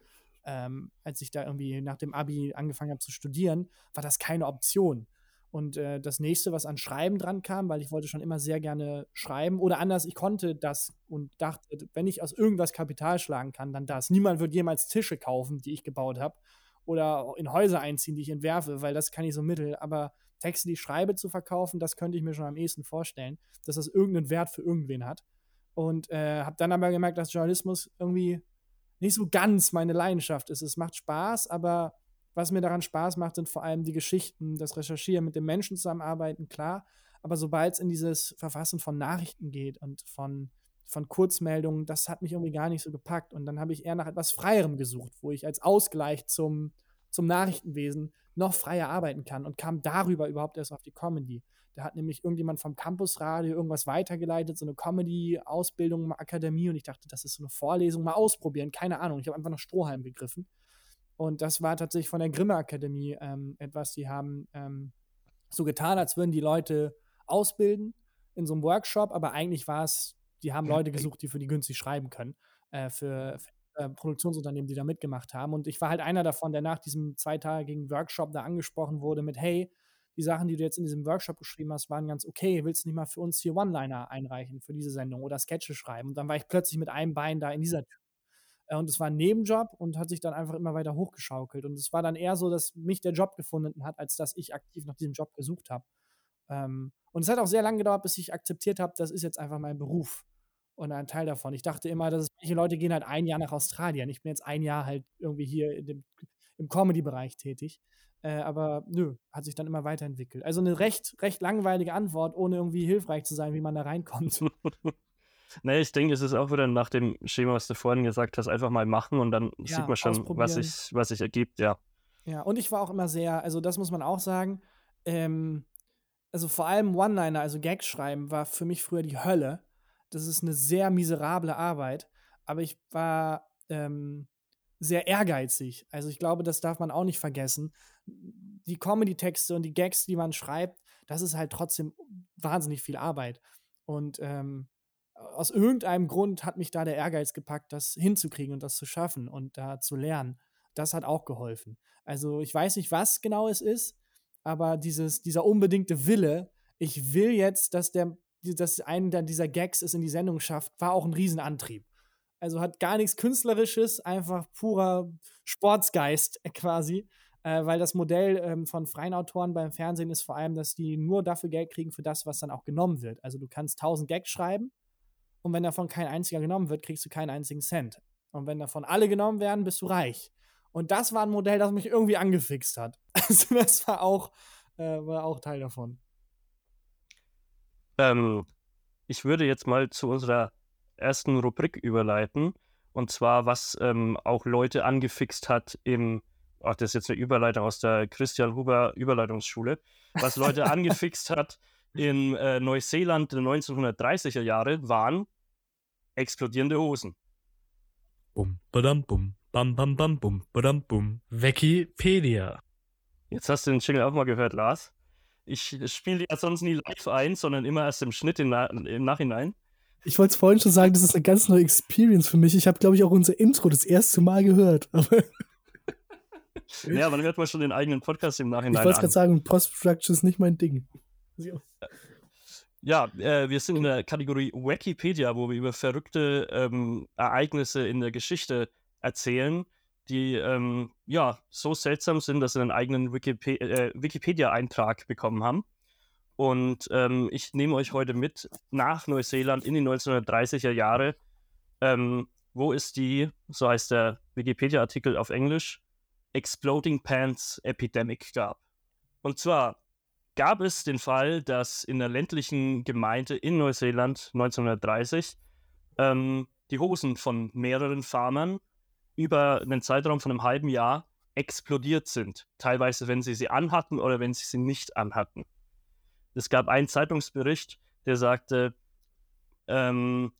Speaker 1: Ähm, als ich da irgendwie nach dem Abi angefangen habe zu studieren, war das keine Option. Und äh, das nächste, was an Schreiben dran kam, weil ich wollte schon immer sehr gerne schreiben oder anders, ich konnte das und dachte, wenn ich aus irgendwas Kapital schlagen kann, dann das. Niemand wird jemals Tische kaufen, die ich gebaut habe oder in Häuser einziehen, die ich entwerfe, weil das kann ich so mittel. Aber Texte, die ich schreibe, zu verkaufen, das könnte ich mir schon am ehesten vorstellen, dass das irgendeinen Wert für irgendwen hat. Und äh, habe dann aber gemerkt, dass Journalismus irgendwie nicht so ganz meine Leidenschaft ist. Es macht Spaß, aber was mir daran Spaß macht, sind vor allem die Geschichten, das Recherchieren, mit den Menschen zusammenarbeiten, klar. Aber sobald es in dieses Verfassen von Nachrichten geht und von, von Kurzmeldungen, das hat mich irgendwie gar nicht so gepackt. Und dann habe ich eher nach etwas Freierem gesucht, wo ich als Ausgleich zum, zum Nachrichtenwesen noch freier arbeiten kann und kam darüber überhaupt erst auf die Comedy. Da hat nämlich irgendjemand vom Campusradio irgendwas weitergeleitet, so eine Comedy-Ausbildung, Akademie und ich dachte, das ist so eine Vorlesung, mal ausprobieren, keine Ahnung. Ich habe einfach nach Strohhalm gegriffen. Und das war tatsächlich von der Grimme Akademie ähm, etwas, die haben ähm, so getan, als würden die Leute ausbilden in so einem Workshop, aber eigentlich war es, die haben Leute gesucht, die für die günstig schreiben können, äh, für, für äh, Produktionsunternehmen, die da mitgemacht haben. Und ich war halt einer davon, der nach diesem zweitagigen Workshop da angesprochen wurde mit, hey, die Sachen, die du jetzt in diesem Workshop geschrieben hast, waren ganz okay. Willst du nicht mal für uns hier One-Liner einreichen für diese Sendung oder Sketche schreiben? Und dann war ich plötzlich mit einem Bein da in dieser Tür. Äh, und es war ein Nebenjob und hat sich dann einfach immer weiter hochgeschaukelt. Und es war dann eher so, dass mich der Job gefunden hat, als dass ich aktiv nach diesem Job gesucht habe. Ähm, und es hat auch sehr lange gedauert, bis ich akzeptiert habe, das ist jetzt einfach mein Beruf und ein Teil davon. Ich dachte immer, dass manche Leute gehen halt ein Jahr nach Australien. Ich bin jetzt ein Jahr halt irgendwie hier dem, im Comedy-Bereich tätig. Äh, aber nö, hat sich dann immer weiterentwickelt. Also eine recht, recht langweilige Antwort, ohne irgendwie hilfreich zu sein, wie man da reinkommt.
Speaker 3: nee, ich denke, es ist auch wieder nach dem Schema, was du vorhin gesagt hast, einfach mal machen und dann ja, sieht man schon, was sich, was sich ergibt, ja.
Speaker 1: Ja, und ich war auch immer sehr, also das muss man auch sagen, ähm, also vor allem One-Liner, also Gags schreiben, war für mich früher die Hölle das ist eine sehr miserable Arbeit, aber ich war ähm, sehr ehrgeizig. Also ich glaube, das darf man auch nicht vergessen. Die Comedy-Texte und die Gags, die man schreibt, das ist halt trotzdem wahnsinnig viel Arbeit. Und ähm, aus irgendeinem Grund hat mich da der Ehrgeiz gepackt, das hinzukriegen und das zu schaffen und da zu lernen. Das hat auch geholfen. Also ich weiß nicht, was genau es ist, aber dieses, dieser unbedingte Wille, ich will jetzt, dass der dass einen dieser Gags es in die Sendung schafft, war auch ein Riesenantrieb. Also hat gar nichts Künstlerisches, einfach purer Sportsgeist quasi. Äh, weil das Modell ähm, von freien Autoren beim Fernsehen ist vor allem, dass die nur dafür Geld kriegen für das, was dann auch genommen wird. Also du kannst 1000 Gags schreiben und wenn davon kein einziger genommen wird, kriegst du keinen einzigen Cent. Und wenn davon alle genommen werden, bist du reich. Und das war ein Modell, das mich irgendwie angefixt hat. Also das war auch, äh, war auch Teil davon.
Speaker 3: Ähm, ich würde jetzt mal zu unserer ersten Rubrik überleiten. Und zwar, was ähm, auch Leute angefixt hat im, ach, das ist jetzt eine Überleitung aus der Christian Huber Überleitungsschule, was Leute angefixt hat in äh, Neuseeland der 1930er Jahre, waren explodierende Hosen.
Speaker 2: Bum, badam, bum, bam, bam, bam, bum, badam, bum.
Speaker 4: Wikipedia.
Speaker 3: Jetzt hast du den Jingle auch mal gehört, Lars. Ich spiele ja sonst nie live ein, sondern immer erst im Schnitt im, im Nachhinein.
Speaker 4: Ich wollte es vorhin schon sagen, das ist eine ganz neue Experience für mich. Ich habe, glaube ich, auch unser Intro das erste Mal gehört. Aber
Speaker 3: ja, dann hört man schon den eigenen Podcast im Nachhinein.
Speaker 4: Ich wollte gerade sagen, Post-Production ist nicht mein Ding.
Speaker 3: Ja, äh, wir sind in der Kategorie Wikipedia, wo wir über verrückte ähm, Ereignisse in der Geschichte erzählen die ähm, ja so seltsam sind, dass sie einen eigenen Wikip äh, Wikipedia-Eintrag bekommen haben. Und ähm, ich nehme euch heute mit nach Neuseeland in die 1930er Jahre. Ähm, wo ist die, so heißt der Wikipedia-Artikel auf Englisch, Exploding Pants Epidemic gab. Und zwar gab es den Fall, dass in der ländlichen Gemeinde in Neuseeland 1930 ähm, die Hosen von mehreren Farmern über einen Zeitraum von einem halben Jahr explodiert sind. Teilweise, wenn sie sie anhatten oder wenn sie sie nicht anhatten. Es gab einen Zeitungsbericht, der sagte, ähm,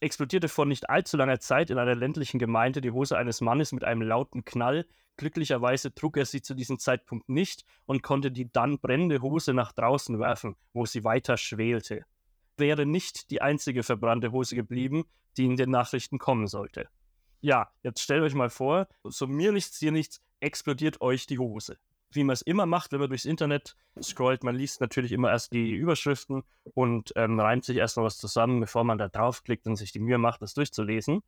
Speaker 3: explodierte vor nicht allzu langer Zeit in einer ländlichen Gemeinde die Hose eines Mannes mit einem lauten Knall. Glücklicherweise trug er sie zu diesem Zeitpunkt nicht und konnte die dann brennende Hose nach draußen werfen, wo sie weiter schwelte. Wäre nicht die einzige verbrannte Hose geblieben, die in den Nachrichten kommen sollte ja, jetzt stellt euch mal vor, so mir nichts, dir nichts, explodiert euch die Hose. Wie man es immer macht, wenn man durchs Internet scrollt, man liest natürlich immer erst die Überschriften und ähm, reimt sich erst noch was zusammen, bevor man da draufklickt und sich die Mühe macht, das durchzulesen.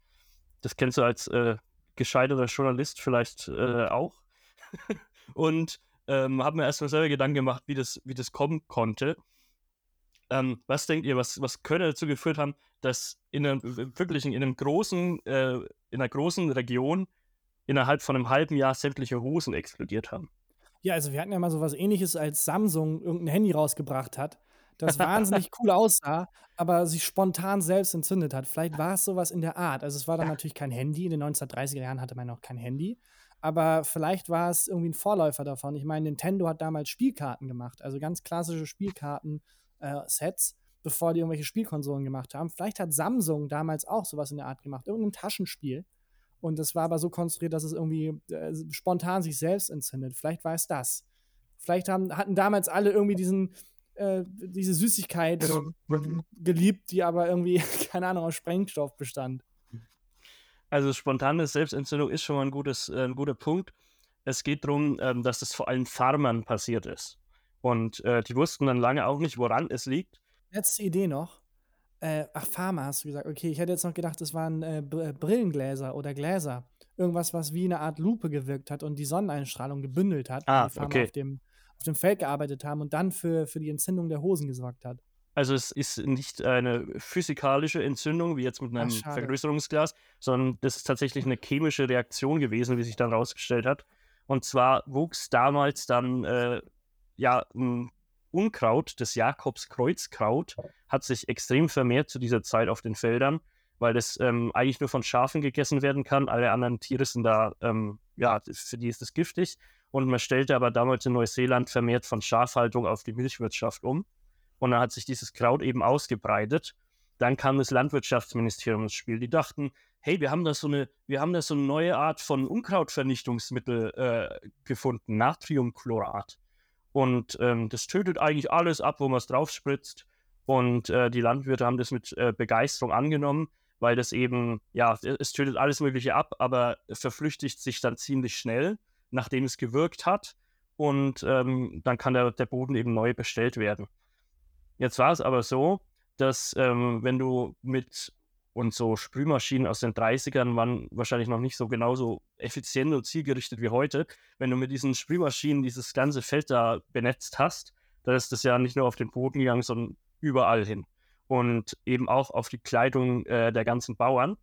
Speaker 3: Das kennst du als äh, gescheiterter Journalist vielleicht äh, auch. und ähm, habe mir erst mal selber Gedanken gemacht, wie das, wie das kommen konnte. Ähm, was denkt ihr, was, was könnte dazu geführt haben, dass in einem, wirklich in einem großen, äh, in einer großen Region innerhalb von einem halben Jahr sämtliche Hosen explodiert haben.
Speaker 1: Ja, also wir hatten ja mal so was ähnliches, als Samsung irgendein Handy rausgebracht hat, das wahnsinnig cool aussah, aber sich spontan selbst entzündet hat. Vielleicht war es sowas in der Art. Also es war dann natürlich kein Handy. In den 1930er Jahren hatte man noch kein Handy. Aber vielleicht war es irgendwie ein Vorläufer davon. Ich meine, Nintendo hat damals Spielkarten gemacht, also ganz klassische Spielkarten-Sets, äh, bevor die irgendwelche Spielkonsolen gemacht haben. Vielleicht hat Samsung damals auch sowas in der Art gemacht, irgendein Taschenspiel. Und das war aber so konstruiert, dass es irgendwie äh, spontan sich selbst entzündet. Vielleicht war es das. Vielleicht haben, hatten damals alle irgendwie diesen, äh, diese Süßigkeit geliebt, die aber irgendwie, keine Ahnung, aus Sprengstoff bestand.
Speaker 3: Also spontane Selbstentzündung ist schon mal ein, gutes, äh, ein guter Punkt. Es geht darum, ähm, dass das vor allem Farmern passiert ist. Und äh, die wussten dann lange auch nicht, woran es liegt.
Speaker 1: Letzte Idee noch. Äh, ach, Pharma hast du gesagt. Okay, ich hätte jetzt noch gedacht, es waren äh, äh, Brillengläser oder Gläser. Irgendwas, was wie eine Art Lupe gewirkt hat und die Sonneneinstrahlung gebündelt hat,
Speaker 3: ah,
Speaker 1: die Pharma
Speaker 3: okay.
Speaker 1: auf, dem, auf dem Feld gearbeitet haben und dann für, für die Entzündung der Hosen gesorgt hat.
Speaker 3: Also es ist nicht eine physikalische Entzündung, wie jetzt mit einem
Speaker 1: schade.
Speaker 3: Vergrößerungsglas, sondern das ist tatsächlich eine chemische Reaktion gewesen, wie sich dann rausgestellt hat. Und zwar wuchs damals dann äh, ja ein Unkraut, das Jakobskreuzkraut, hat sich extrem vermehrt zu dieser Zeit auf den Feldern, weil das ähm, eigentlich nur von Schafen gegessen werden kann. Alle anderen Tiere sind da, ähm, ja, für die ist das giftig. Und man stellte aber damals in Neuseeland vermehrt von Schafhaltung auf die Milchwirtschaft um. Und dann hat sich dieses Kraut eben ausgebreitet. Dann kam das Landwirtschaftsministerium ins Spiel. Die dachten, hey, wir haben da so eine, wir haben da so eine neue Art von Unkrautvernichtungsmittel äh, gefunden, Natriumchlorat. Und ähm, das tötet eigentlich alles ab, wo man es drauf spritzt. Und äh, die Landwirte haben das mit äh, Begeisterung angenommen, weil das eben, ja, es tötet alles Mögliche ab, aber verflüchtigt sich dann ziemlich schnell, nachdem es gewirkt hat. Und ähm, dann kann der, der Boden eben neu bestellt werden. Jetzt war es aber so, dass ähm, wenn du mit und so Sprühmaschinen aus den 30ern waren wahrscheinlich noch nicht so genauso effizient und zielgerichtet wie heute. Wenn du mit diesen Sprühmaschinen dieses ganze Feld da benetzt hast, dann ist das ja nicht nur auf den Boden gegangen, sondern überall hin. Und eben auch auf die Kleidung äh, der ganzen Bauern.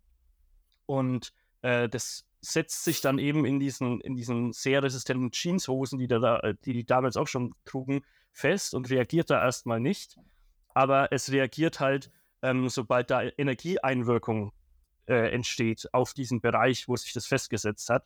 Speaker 3: Und äh, das setzt sich dann eben in diesen, in diesen sehr resistenten Jeanshosen, die, da, äh, die die damals auch schon trugen, fest und reagiert da erstmal nicht. Aber es reagiert halt, ähm, sobald da Energieeinwirkung äh, entsteht auf diesen Bereich, wo sich das festgesetzt hat.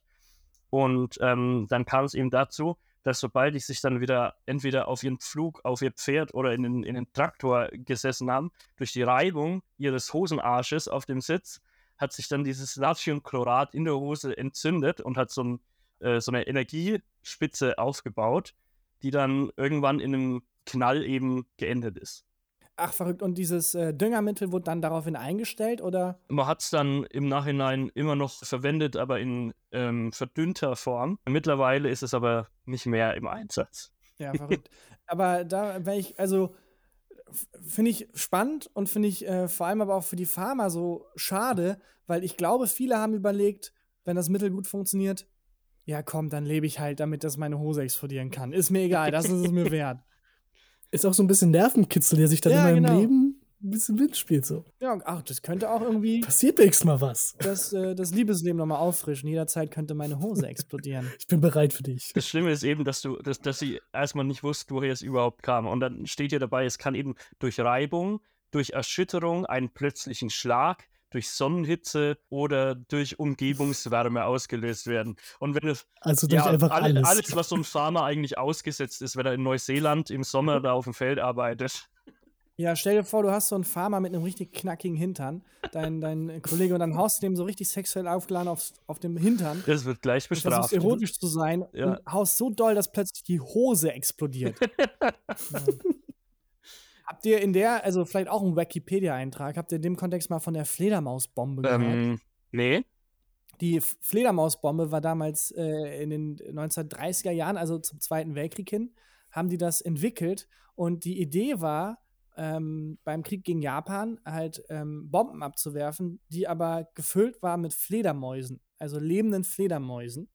Speaker 3: Und ähm, dann kam es eben dazu, dass sobald die sich dann wieder entweder auf ihren Pflug, auf ihr Pferd oder in den, in den Traktor gesessen haben, durch die Reibung ihres Hosenarsches auf dem Sitz, hat sich dann dieses Natriumchlorat in der Hose entzündet und hat so, ein, äh, so eine Energiespitze aufgebaut, die dann irgendwann in einem Knall eben geendet ist.
Speaker 1: Ach, verrückt. Und dieses äh, Düngermittel wurde dann daraufhin eingestellt, oder?
Speaker 3: Man hat es dann im Nachhinein immer noch verwendet, aber in ähm, verdünnter Form. Mittlerweile ist es aber nicht mehr im Einsatz.
Speaker 1: Ja, verrückt. aber da, wenn ich, also finde ich spannend und finde ich äh, vor allem aber auch für die Farmer so schade, weil ich glaube, viele haben überlegt, wenn das Mittel gut funktioniert, ja komm, dann lebe ich halt damit, dass meine Hose explodieren kann. Ist mir egal, das ist es mir wert.
Speaker 4: Ist auch so ein bisschen Nervenkitzel, der sich dann
Speaker 1: Ja,
Speaker 4: in meinem
Speaker 1: genau.
Speaker 4: Leben ein bisschen mitspielt. So.
Speaker 1: Ja, ach, das könnte auch irgendwie
Speaker 4: Passiert nächstes Mal was.
Speaker 1: das, äh, das Liebesleben nochmal auffrischen. Jederzeit könnte meine Hose explodieren.
Speaker 4: Ich bin bereit für dich.
Speaker 3: Das Schlimme ist eben, dass du, dass, dass sie erstmal nicht wussten, woher es überhaupt kam. Und dann steht hier dabei, es kann eben durch Reibung, durch Erschütterung, einen plötzlichen Schlag, durch Sonnenhitze oder durch Umgebungswärme ausgelöst werden. Und wenn es
Speaker 4: Also durch
Speaker 3: ja,
Speaker 4: einfach
Speaker 3: alle-
Speaker 4: alles.
Speaker 3: alles, was so ein Farmer eigentlich ausgesetzt ist, wenn er in Neuseeland im Sommer da auf dem Feld arbeitet.
Speaker 1: Ja, stell dir vor, du hast so einen Farmer mit einem richtig knackigen Hintern, dein, dein Kollege, und dann haust du dem so richtig sexuell aufgeladen aufs, auf dem Hintern.
Speaker 3: Das wird gleich
Speaker 1: Du
Speaker 3: bestraft.
Speaker 1: erotisch zu sein
Speaker 3: Ja.
Speaker 1: und haust so doll, dass plötzlich die Hose explodiert. ja. Habt ihr in der, also vielleicht auch ein Wikipedia-Eintrag, habt ihr in dem Kontext mal von der Fledermausbombe gehört?
Speaker 3: Ähm, nee.
Speaker 1: Die Fledermausbombe war damals äh, in den 1930er Jahren, also zum Zweiten Weltkrieg hin, haben die das entwickelt. Und die Idee war, ähm, beim Krieg gegen Japan halt ähm, Bomben abzuwerfen, die aber gefüllt waren mit Fledermäusen, also lebenden Fledermäusen.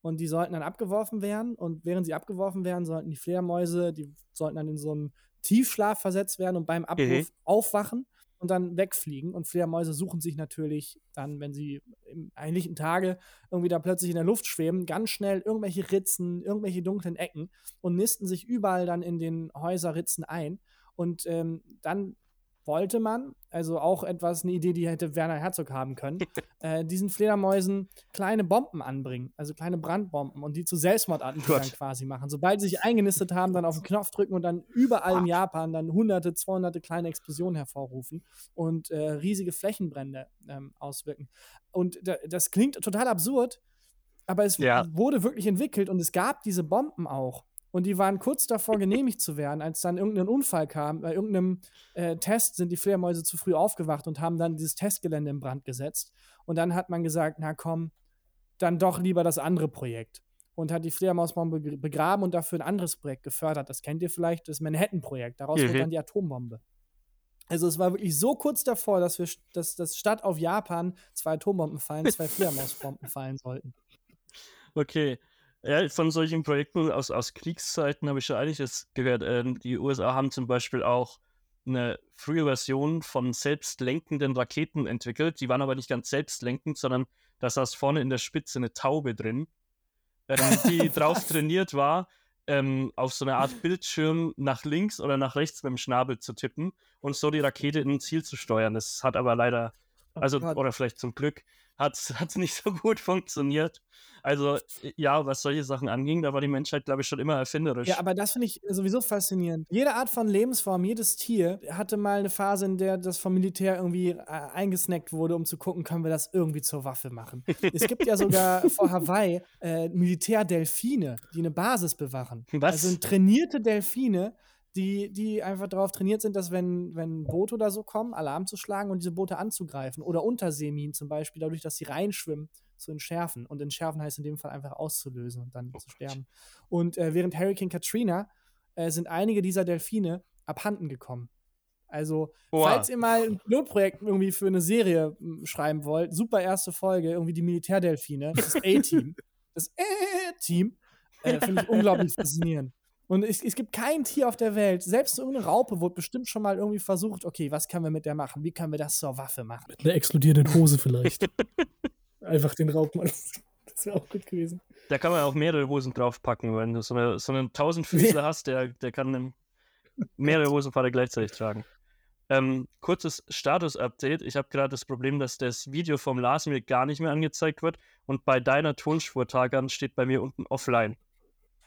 Speaker 1: Und die sollten dann abgeworfen werden. Und während sie abgeworfen werden, sollten die Fledermäuse, die sollten dann in so einen Tiefschlaf versetzt werden und beim Abruf
Speaker 3: Mhm.
Speaker 1: aufwachen und dann wegfliegen. Und Fledermäuse suchen sich natürlich dann, wenn sie im eigentlichen Tage irgendwie da plötzlich in der Luft schweben, ganz schnell irgendwelche Ritzen, irgendwelche dunklen Ecken und nisten sich überall dann in den Häuserritzen ein. Und ähm, dann wollte man, also auch etwas, eine Idee, die hätte Werner Herzog haben können, äh, diesen Fledermäusen kleine Bomben anbringen, also kleine Brandbomben und die zu Selbstmordattentätern quasi machen. Sobald sie sich eingenistet haben, dann auf den Knopf drücken und dann überall in Japan dann hunderte, 200 kleine Explosionen hervorrufen und äh, riesige Flächenbrände ähm, auswirken. Und da, das klingt total absurd, aber es
Speaker 3: Ja.
Speaker 1: wurde wirklich entwickelt und es gab diese Bomben auch. Und die waren kurz davor, genehmigt zu werden, als dann irgendein Unfall kam. Bei irgendeinem äh, Test sind die Fledermäuse zu früh aufgewacht und haben dann dieses Testgelände in Brand gesetzt. Und dann hat man gesagt, na komm, dann doch lieber das andere Projekt. Und hat die Fledermausbombe begraben und dafür ein anderes Projekt gefördert. Das kennt ihr vielleicht, das Manhattan-Projekt. Daraus
Speaker 3: Mhm.
Speaker 1: wurde dann die Atombombe. Also es war wirklich so kurz davor, dass wir, dass, dass statt auf Japan zwei Atombomben fallen, zwei Fledermausbomben fallen sollten.
Speaker 3: Okay. Ja, von solchen Projekten aus, aus Kriegszeiten habe ich schon einiges gehört. Ähm, die USA haben zum Beispiel auch eine frühe Version von selbstlenkenden Raketen entwickelt. Die waren aber nicht ganz selbstlenkend, sondern da saß vorne in der Spitze eine Taube drin, ähm, die drauf trainiert war, ähm, auf so eine Art Bildschirm nach links oder nach rechts mit dem Schnabel zu tippen und so die Rakete in ein Ziel zu steuern. Das hat aber leider, also,
Speaker 1: Gott.
Speaker 3: oder vielleicht zum Glück, hat es nicht so gut funktioniert. Also, ja, was solche Sachen anging, da war die Menschheit, glaube ich, schon immer erfinderisch.
Speaker 1: Ja, aber das finde ich sowieso faszinierend. Jede Art von Lebensform, jedes Tier hatte mal eine Phase, in der das vom Militär irgendwie äh, eingesnackt wurde, um zu gucken, können wir das irgendwie zur Waffe machen. es gibt ja sogar vor Hawaii äh, Militärdelfine, die eine Basis bewachen.
Speaker 3: Was?
Speaker 1: Also trainierte Delfine, die, die einfach darauf trainiert sind, dass wenn, wenn Boote oder so kommen, Alarm zu schlagen und diese Boote anzugreifen. Oder Unterseeminen zum Beispiel, dadurch, dass sie reinschwimmen, zu entschärfen. Und entschärfen heißt in dem Fall einfach auszulösen und dann zu sterben. Und äh, während Hurricane Katrina äh, sind einige dieser Delfine abhanden gekommen. Also,
Speaker 3: Boah.
Speaker 1: falls ihr mal ein Pilotprojekt irgendwie für eine Serie m, schreiben wollt, super erste Folge, irgendwie die Militärdelfine, das A-Team, das A-Team, äh, finde ich unglaublich faszinierend. Und es, es gibt kein Tier auf der Welt, selbst irgendeine Raupe wurde bestimmt schon mal irgendwie versucht, okay, was können wir mit der machen? Wie können wir das zur Waffe machen?
Speaker 4: Mit einer explodierenden Hose vielleicht. Einfach den Raupen. Das wäre auch gut gewesen.
Speaker 3: Da kann man auch mehrere Hosen draufpacken, wenn du so, eine, so einen Tausendfüßler hast, der, der kann mehrere Hosenfahrer gleichzeitig tragen. Ähm, kurzes Status-Update. Ich habe gerade das Problem, dass das Video vom Lars mir gar nicht mehr angezeigt wird und bei deiner Tonspur, Tagan, steht bei mir unten offline.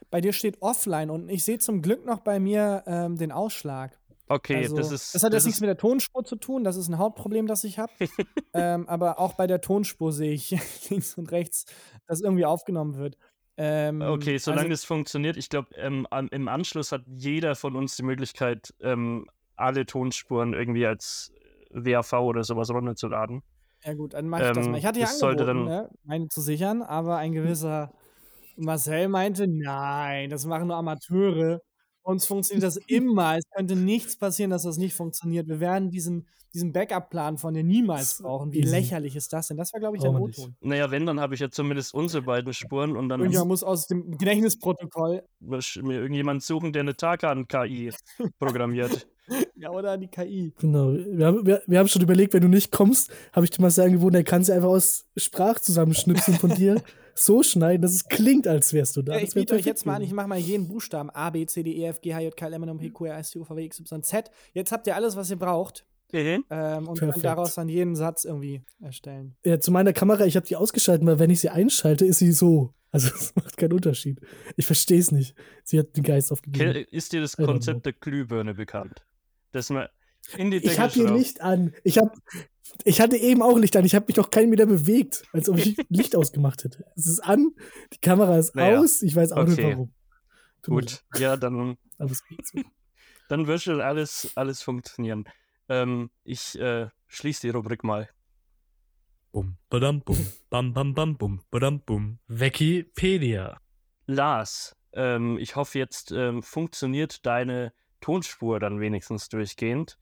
Speaker 1: Bei dir steht offline und ich sehe zum Glück noch bei mir ähm, den Ausschlag.
Speaker 3: Okay,
Speaker 1: Also,
Speaker 3: das ist.
Speaker 1: das hat jetzt nichts mit der Tonspur zu tun, das ist ein Hauptproblem, das ich habe. ähm, aber auch bei der Tonspur sehe ich links und rechts, dass irgendwie aufgenommen wird. Ähm,
Speaker 3: Okay, solange
Speaker 1: also,
Speaker 3: das funktioniert, ich glaube, ähm, im Anschluss hat jeder von uns die Möglichkeit, ähm, alle Tonspuren irgendwie als WAV oder sowas runterzuladen.
Speaker 1: Ja gut, dann mache ich das
Speaker 3: ähm,
Speaker 1: mal. Ich hatte ja angeboten,
Speaker 3: dann-
Speaker 1: ne, meine zu sichern, aber ein gewisser Marcel meinte, nein, das machen nur Amateure. Uns funktioniert das immer. Es könnte nichts passieren, dass das nicht funktioniert. Wir werden diesen, diesen Backup-Plan von dir niemals brauchen. Wie lächerlich ist das denn? Das war, glaube ich, der. O-Ton.
Speaker 3: Naja, wenn, dann habe ich ja zumindest unsere beiden Spuren und dann
Speaker 1: Irgendjemand muss aus dem Gedächtnisprotokoll,
Speaker 3: mir irgendjemand suchen, der eine Tarkan-KI programmiert.
Speaker 1: ja, oder die KI.
Speaker 4: Genau. Wir haben, wir, wir haben schon überlegt, wenn du nicht kommst, habe ich dir mal sagen gewohnt, dann kannst du einfach aus Sprachzusammenschnipseln von dir so schneiden, dass es klingt, als wärst du da.
Speaker 1: Ja,
Speaker 4: Das
Speaker 1: ich biete euch jetzt mal an, ich mache mal jeden Buchstaben. A, B, C, D, E, F, G, H, J, K, L, M, N, O, P, Q, R, S, T, U, V, W, X, Y, Z. Jetzt habt ihr alles, was ihr braucht.
Speaker 3: Mhm.
Speaker 1: Ähm, und
Speaker 4: Perfekt.
Speaker 1: könnt daraus dann jeden Satz irgendwie erstellen.
Speaker 4: Ja, zu meiner Kamera, ich habe die ausgeschaltet, weil wenn ich sie einschalte, ist sie so. Also es macht keinen Unterschied. Ich verstehe es nicht. Sie hat den Geist aufgegeben.
Speaker 3: Ist dir das. Konzept der Glühbirne bekannt? Dass man in die
Speaker 4: Ich
Speaker 3: Decke
Speaker 4: habe hier. Licht an. Ich hab, ich hatte eben auch Licht an. Ich habe mich noch keinen Meter bewegt, als ob ich Licht ausgemacht hätte. Es ist an, die Kamera ist
Speaker 3: Naja,
Speaker 4: aus. Ich weiß auch nicht
Speaker 3: okay.
Speaker 4: warum. Tut
Speaker 3: Gut, ja, dann,
Speaker 4: leid, Aber es geht so.
Speaker 3: dann wird schon alles, alles funktionieren. Ähm, ich äh, schließe die Rubrik mal.
Speaker 2: Bum, badam, bum, bam, bam, bam, bum, badam, bum.
Speaker 6: Wikipedia.
Speaker 3: Lars, ähm, ich hoffe, jetzt ähm, funktioniert deine Tonspur dann wenigstens durchgehend.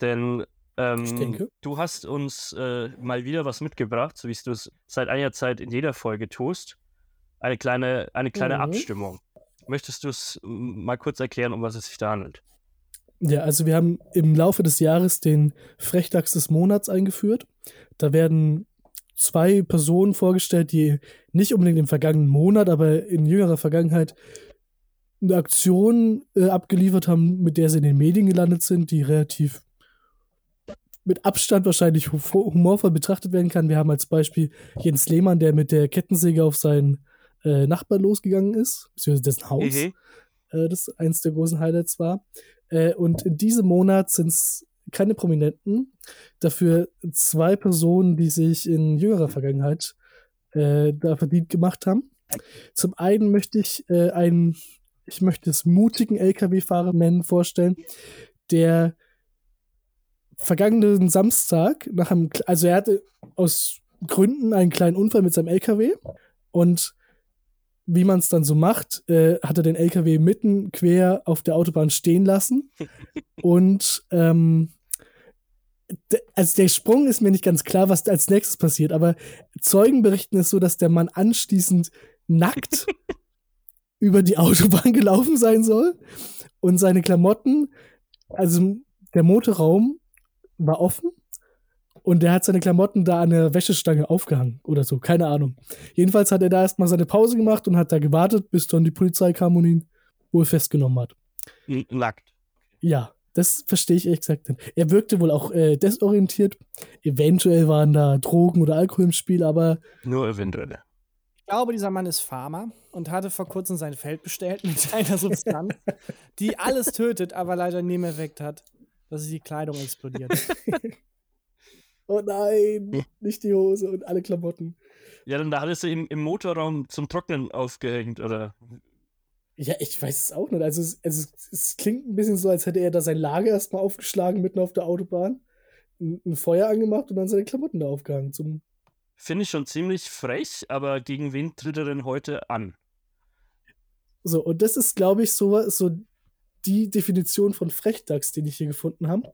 Speaker 3: Denn ähm,
Speaker 4: Ich denke.
Speaker 3: du hast uns äh, mal wieder was mitgebracht, so wie du es seit einiger Zeit in jeder Folge tust. Eine kleine, eine kleine
Speaker 4: Mhm.
Speaker 3: Abstimmung. Möchtest du es mal kurz erklären, um was es sich da handelt?
Speaker 4: Ja, also wir haben im Laufe des Jahres den Frechdachs des Monats eingeführt. Da werden zwei Personen vorgestellt, die nicht unbedingt im vergangenen Monat, aber in jüngerer Vergangenheit eine Aktion äh, abgeliefert haben, mit der sie in den Medien gelandet sind, die relativ mit Abstand wahrscheinlich humorvoll betrachtet werden kann. Wir haben als Beispiel Jens Lehmann, der mit der Kettensäge auf seinen äh, Nachbar losgegangen ist, beziehungsweise dessen Haus. Mhm. Äh, das eins der großen Highlights war. Äh, und in diesem Monat sind es keine Prominenten, dafür zwei Personen, die sich in jüngerer Vergangenheit äh, da verdient gemacht haben. Zum einen möchte ich äh, einen, ich möchte es mutigen LKW-Fahrer nennen, vorstellen, der vergangenen Samstag nach einem, also er hatte aus Gründen einen kleinen Unfall mit seinem LKW und wie man es dann so macht, äh, hat er den LKW mitten quer auf der Autobahn stehen lassen. und ähm, also der Sprung ist mir nicht ganz klar, was als nächstes passiert, aber Zeugen berichten es so, dass der Mann anschließend nackt über die Autobahn gelaufen sein soll und seine Klamotten, also der Motorraum war offen und der hat seine Klamotten da an der Wäschestange aufgehangen oder so, keine Ahnung. Jedenfalls hat er da erstmal seine Pause gemacht und hat da gewartet, bis dann die Polizei kam und ihn wohl festgenommen hat.
Speaker 3: Nackt.
Speaker 4: Ja, das verstehe ich ehrlich gesagt nicht. Er wirkte wohl auch äh, desorientiert. Eventuell waren da Drogen oder Alkohol im Spiel, aber.
Speaker 3: Nur eventuell.
Speaker 1: Ich glaube, dieser Mann ist Farmer und hatte vor kurzem sein Feld bestellt mit einer Substanz, die alles tötet, aber leider nie mehr Nebeneffekt hat, dass die Kleidung explodiert.
Speaker 4: Oh nein, nicht die Hose und alle Klamotten.
Speaker 3: Ja, dann da hattest du ihn im Motorraum zum Trocknen aufgehängt, oder?
Speaker 4: Ja, ich weiß es auch nicht. Also es, also es klingt ein bisschen so, als hätte er da sein Lager erstmal aufgeschlagen mitten auf der Autobahn, ein, ein Feuer angemacht und dann seine Klamotten da aufgehangen. Zum
Speaker 3: Finde ich schon ziemlich frech, aber gegen wen tritt er denn heute an?
Speaker 4: So, und das ist, glaube ich, so, so die Definition von Frechdachs, den ich hier gefunden habe.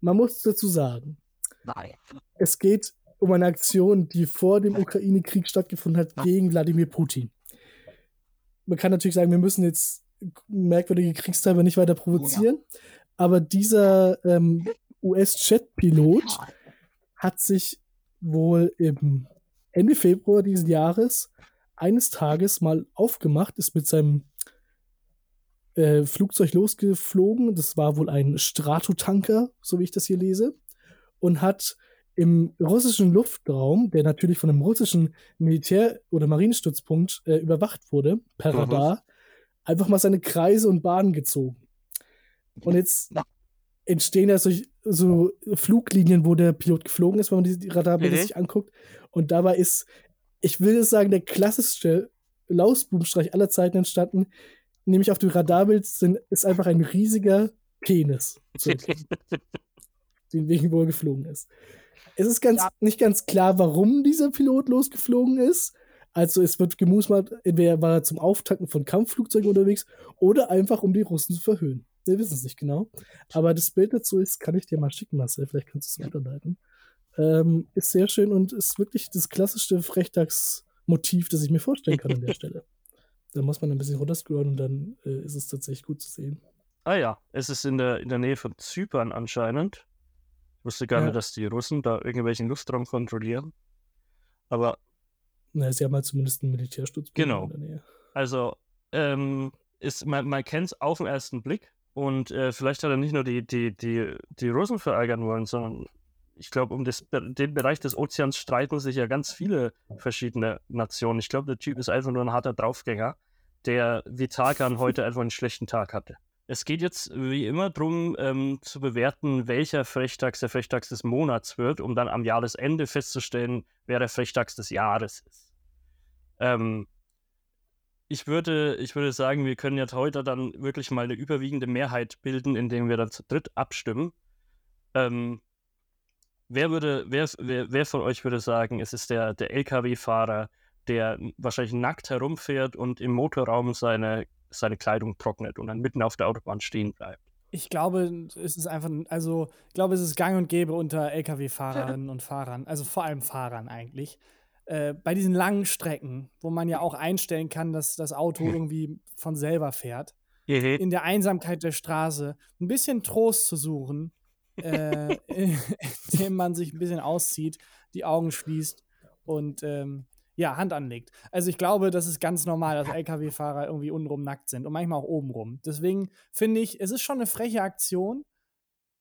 Speaker 4: Man muss dazu sagen, Nein. Es geht um eine Aktion, die vor dem Ukraine-Krieg stattgefunden hat gegen Wladimir Putin. Man kann natürlich sagen, wir müssen jetzt merkwürdige Kriegsteilnehmer nicht weiter provozieren, aber dieser ähm, US-Jet-Pilot hat sich wohl im Ende Februar dieses Jahres eines Tages mal aufgemacht, ist mit seinem äh, Flugzeug losgeflogen. Das war wohl ein Stratotanker, so wie ich das hier lese und hat im russischen Luftraum, der natürlich von einem russischen Militär- oder Marinestützpunkt äh, überwacht wurde, per mhm. Radar, einfach mal seine Kreise und Bahnen gezogen. Und jetzt entstehen ja solch, so Fluglinien, wo der Pilot geflogen ist, wenn man die Radarbilder mhm. sich anguckt. Und dabei ist, ich will sagen, der klassischste Lausbubenstreich aller Zeiten entstanden. Nämlich auf dem Radarbild sind, ist einfach ein riesiger Penis. den Weg wohl geflogen ist. Es ist ganz, ja. nicht ganz klar, warum dieser Pilot losgeflogen ist. Also es wird gemusmalt, entweder war er zum Auftanken von Kampfflugzeugen unterwegs oder einfach um die Russen zu verhöhnen. Wir wissen es nicht genau. Aber das Bild dazu ist, kann ich dir mal schicken, Marcel, vielleicht kannst du es weiterleiten. Ähm, ist sehr schön und ist wirklich das klassischste Frechdachsmotiv, das ich mir vorstellen kann an der Stelle. Da muss man ein bisschen runterscrollen und dann äh, ist es tatsächlich gut zu sehen.
Speaker 3: Ah ja, es ist in der, in der Nähe von Zypern anscheinend wusste gar ja. nicht, dass die Russen da irgendwelchen Luftraum kontrollieren. Aber.
Speaker 4: Na, sie haben halt zumindest einen Militärstützpunkt
Speaker 3: genau. in der Nähe. Also, ähm, ist, man, man kennt es auf den ersten Blick. Und äh, vielleicht hat er nicht nur die, die, die, die Russen verärgern wollen, sondern ich glaube, um das, den Bereich des Ozeans streiten sich ja ganz viele verschiedene Nationen. Ich glaube, der Typ ist einfach nur ein harter Draufgänger, der wie Tarkan heute einfach einen schlechten Tag hatte. Es geht jetzt wie immer darum, ähm, zu bewerten, welcher Frechtags der Frechtags des Monats wird, um dann am Jahresende festzustellen, wer der Frechtags des Jahres ist. Ähm, ich, würde, ich würde sagen, wir können jetzt heute dann wirklich mal eine überwiegende Mehrheit bilden, indem wir dann zu dritt abstimmen. Ähm, wer, würde, wer, wer, wer von euch würde sagen, es ist der, der LKW-Fahrer, der wahrscheinlich nackt herumfährt und im Motorraum seine seine Kleidung trocknet und dann mitten auf der Autobahn stehen bleibt.
Speaker 1: Ich glaube, es ist einfach, also, ich glaube, es ist gang und gäbe unter Lkw-Fahrerinnen und Fahrern, also vor allem Fahrern eigentlich. Äh, bei diesen langen Strecken, wo man ja auch einstellen kann, dass das Auto irgendwie von selber fährt,
Speaker 3: Mhm.
Speaker 1: in der Einsamkeit der Straße ein bisschen Trost zu suchen, äh, indem man sich ein bisschen auszieht, die Augen schließt und ähm, ja, Hand anlegt. Also ich glaube, das ist ganz normal, dass Lkw-Fahrer irgendwie untenrum nackt sind und manchmal auch obenrum. Deswegen finde ich, es ist schon eine freche Aktion,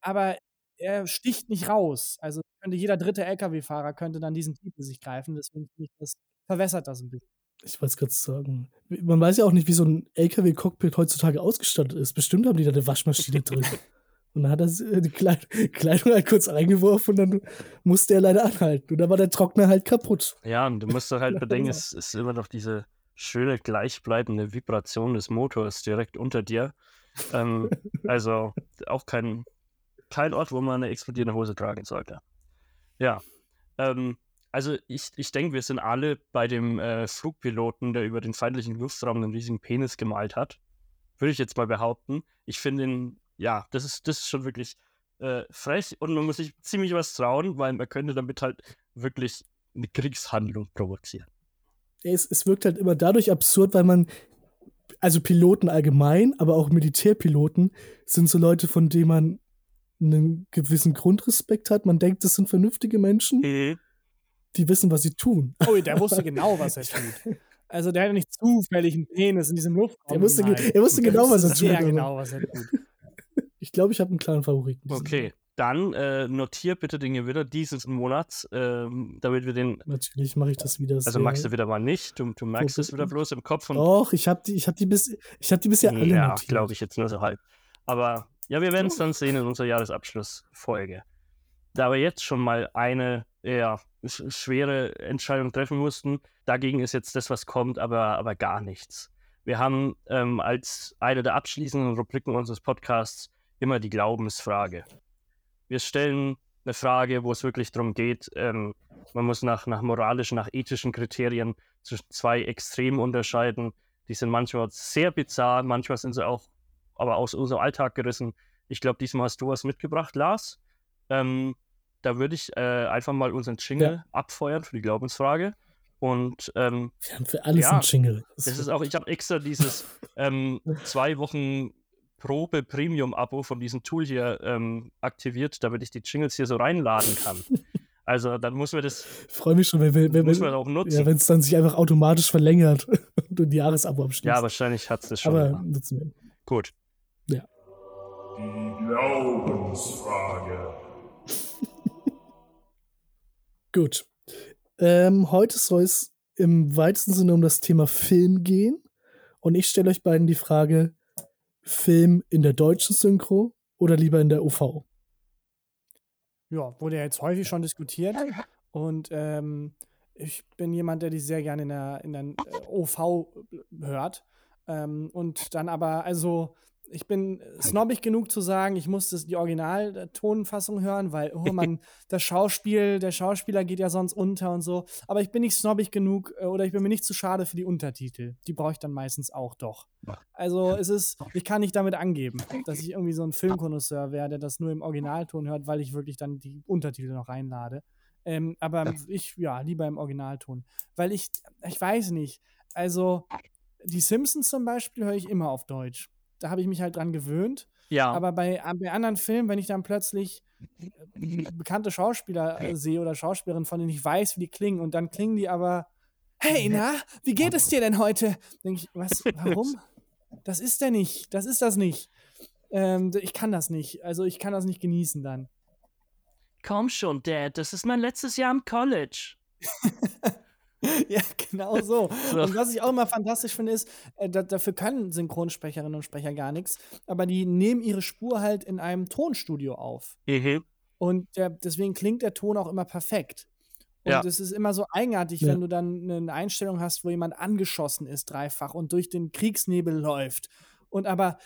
Speaker 1: aber er sticht nicht raus. Also könnte jeder dritte Lkw-Fahrer könnte dann diesen Titel sich greifen. Deswegen finde ich, das verwässert das ein bisschen.
Speaker 4: Ich wollte es gerade sagen. Man weiß ja auch nicht, wie so ein LKW-Cockpit heutzutage ausgestattet ist. Bestimmt haben die da eine Waschmaschine drin. Und dann hat er äh, die Kleid Kleidung halt kurz reingeworfen und dann musste er leider anhalten. Und dann war der Trockner halt kaputt.
Speaker 3: Ja, und du musst doch halt bedenken, es ist immer noch diese schöne gleichbleibende Vibration des Motors direkt unter dir. Ähm, also auch kein, kein Ort, wo man eine explodierende Hose tragen sollte. Ja. Ähm, also ich, ich denke, wir sind alle bei dem äh, Flugpiloten, der über den feindlichen Luftraum einen riesigen Penis gemalt hat. Würde ich jetzt mal behaupten. Ich finde ihn, ja, das ist, das ist schon wirklich äh, frech und man muss sich ziemlich was trauen, weil man könnte damit halt wirklich eine Kriegshandlung provozieren.
Speaker 4: Es, es wirkt halt immer dadurch absurd, weil man, also Piloten allgemein, aber auch Militärpiloten sind so Leute, von denen man einen gewissen Grundrespekt hat. Man denkt, das sind vernünftige Menschen, die wissen, was sie tun.
Speaker 1: Oh, der wusste genau, was er tut. Also der hat ja nicht zufällig einen Penis in diesem Luftraum.
Speaker 4: Er wusste ge- er wusste
Speaker 1: Der
Speaker 4: genau, was
Speaker 1: wusste
Speaker 4: er tut,
Speaker 1: genau, was er tut.
Speaker 4: Ich glaube, ich habe einen klaren Favoriten.
Speaker 3: Okay, dann äh, notier bitte den Gewinner dieses Monats, ähm, damit wir den.
Speaker 4: Natürlich mache ich das wieder.
Speaker 3: Also magst du wieder mal nicht, du, du merkst es wieder bloß im Kopf und
Speaker 4: Doch, ich habe die, ich hab die, bis, ich hab die bisher alle
Speaker 3: ja,
Speaker 4: notiert.
Speaker 3: glaube ich jetzt nur so halb. Aber ja, wir werden es dann sehen in unserer Jahresabschlussfolge. Da wir jetzt schon mal eine ja, sch schwere Entscheidung treffen mussten, dagegen ist jetzt das, was kommt, aber, aber gar nichts. Wir haben ähm, als eine der abschließenden Rubriken unseres Podcasts immer die Glaubensfrage. Wir stellen eine Frage, wo es wirklich darum geht, ähm, man muss nach, nach moralischen, nach ethischen Kriterien zwischen zwei Extremen unterscheiden. Die sind manchmal sehr bizarr, manchmal sind sie auch aber aus unserem Alltag gerissen. Ich glaube, diesmal hast du was mitgebracht, Lars. Ähm, da würde ich äh, einfach mal unseren Jingle abfeuern für die Glaubensfrage. Und ähm,
Speaker 4: Wir haben für alles
Speaker 3: Ja,
Speaker 4: einen Jingle.
Speaker 3: das ist auch, ich habe extra dieses ähm, zwei Wochen Probe Premium-Abo von diesem Tool hier ähm, aktiviert, damit ich die Jingles hier so reinladen kann. Also dann muss man das,
Speaker 4: Ich freue mich schon, wenn wir, wenn,
Speaker 3: muss
Speaker 4: wenn,
Speaker 3: man auch
Speaker 4: ja,
Speaker 3: nutzen.
Speaker 4: wenn es dann sich einfach automatisch verlängert und du ein Jahresabo abschließt.
Speaker 3: Ja, wahrscheinlich hat es das schon.
Speaker 4: Aber nutzen wir.
Speaker 3: Gut.
Speaker 6: Die Glaubensfrage.
Speaker 4: Gut. Ähm, heute soll es im weitesten Sinne um das Thema Film gehen. Und ich stelle euch beiden die Frage: Film in der deutschen Synchro oder lieber in der OV?
Speaker 1: Ja, wurde ja jetzt häufig schon diskutiert. Und ähm, ich bin jemand, der die sehr gerne in der, in der äh, OV hört. Ähm, und dann aber, also, ich bin snobbig genug zu sagen, ich muss das, die Originaltonfassung hören, weil, oh man, das Schauspiel, der Schauspieler geht ja sonst unter und so. Aber ich bin nicht snobbig genug äh, oder ich bin mir nicht zu schade für die Untertitel. Die brauche ich dann meistens auch doch. Also es ist, ich kann nicht damit angeben, dass ich irgendwie so ein Filmkonnoisseur wäre, der das nur im Originalton hört, weil ich wirklich dann die Untertitel noch reinlade. Ähm, aber ich, ja, lieber im Originalton. Weil ich, ich weiß nicht, also die Simpsons zum Beispiel höre ich immer auf Deutsch. Da habe ich mich halt dran gewöhnt.
Speaker 3: Ja,
Speaker 1: Aber bei, bei anderen Filmen, wenn ich dann plötzlich äh, bekannte Schauspieler äh, sehe oder Schauspielerinnen, von denen ich weiß, wie die klingen, und dann klingen die aber, hey, na, wie geht es dir denn heute? Denke ich, was, warum? Das ist der nicht. Das ist das nicht. Ähm, ich kann das nicht. Also ich kann das nicht genießen dann.
Speaker 3: komm schon, Dad, das ist mein letztes Jahr im College.
Speaker 1: ja, genau so.
Speaker 3: So.
Speaker 1: Und was ich auch immer fantastisch finde, ist, äh, da, dafür können Synchronsprecherinnen und Sprecher gar nichts, aber die nehmen ihre Spur halt in einem Tonstudio auf.
Speaker 3: Mhm.
Speaker 1: Und der, deswegen klingt der Ton auch immer perfekt. Und
Speaker 3: Ja.
Speaker 1: es ist immer so eigenartig,
Speaker 4: Ja.
Speaker 1: wenn du dann eine Einstellung hast, wo jemand angeschossen ist, dreifach und durch den Kriegsnebel läuft. Und aber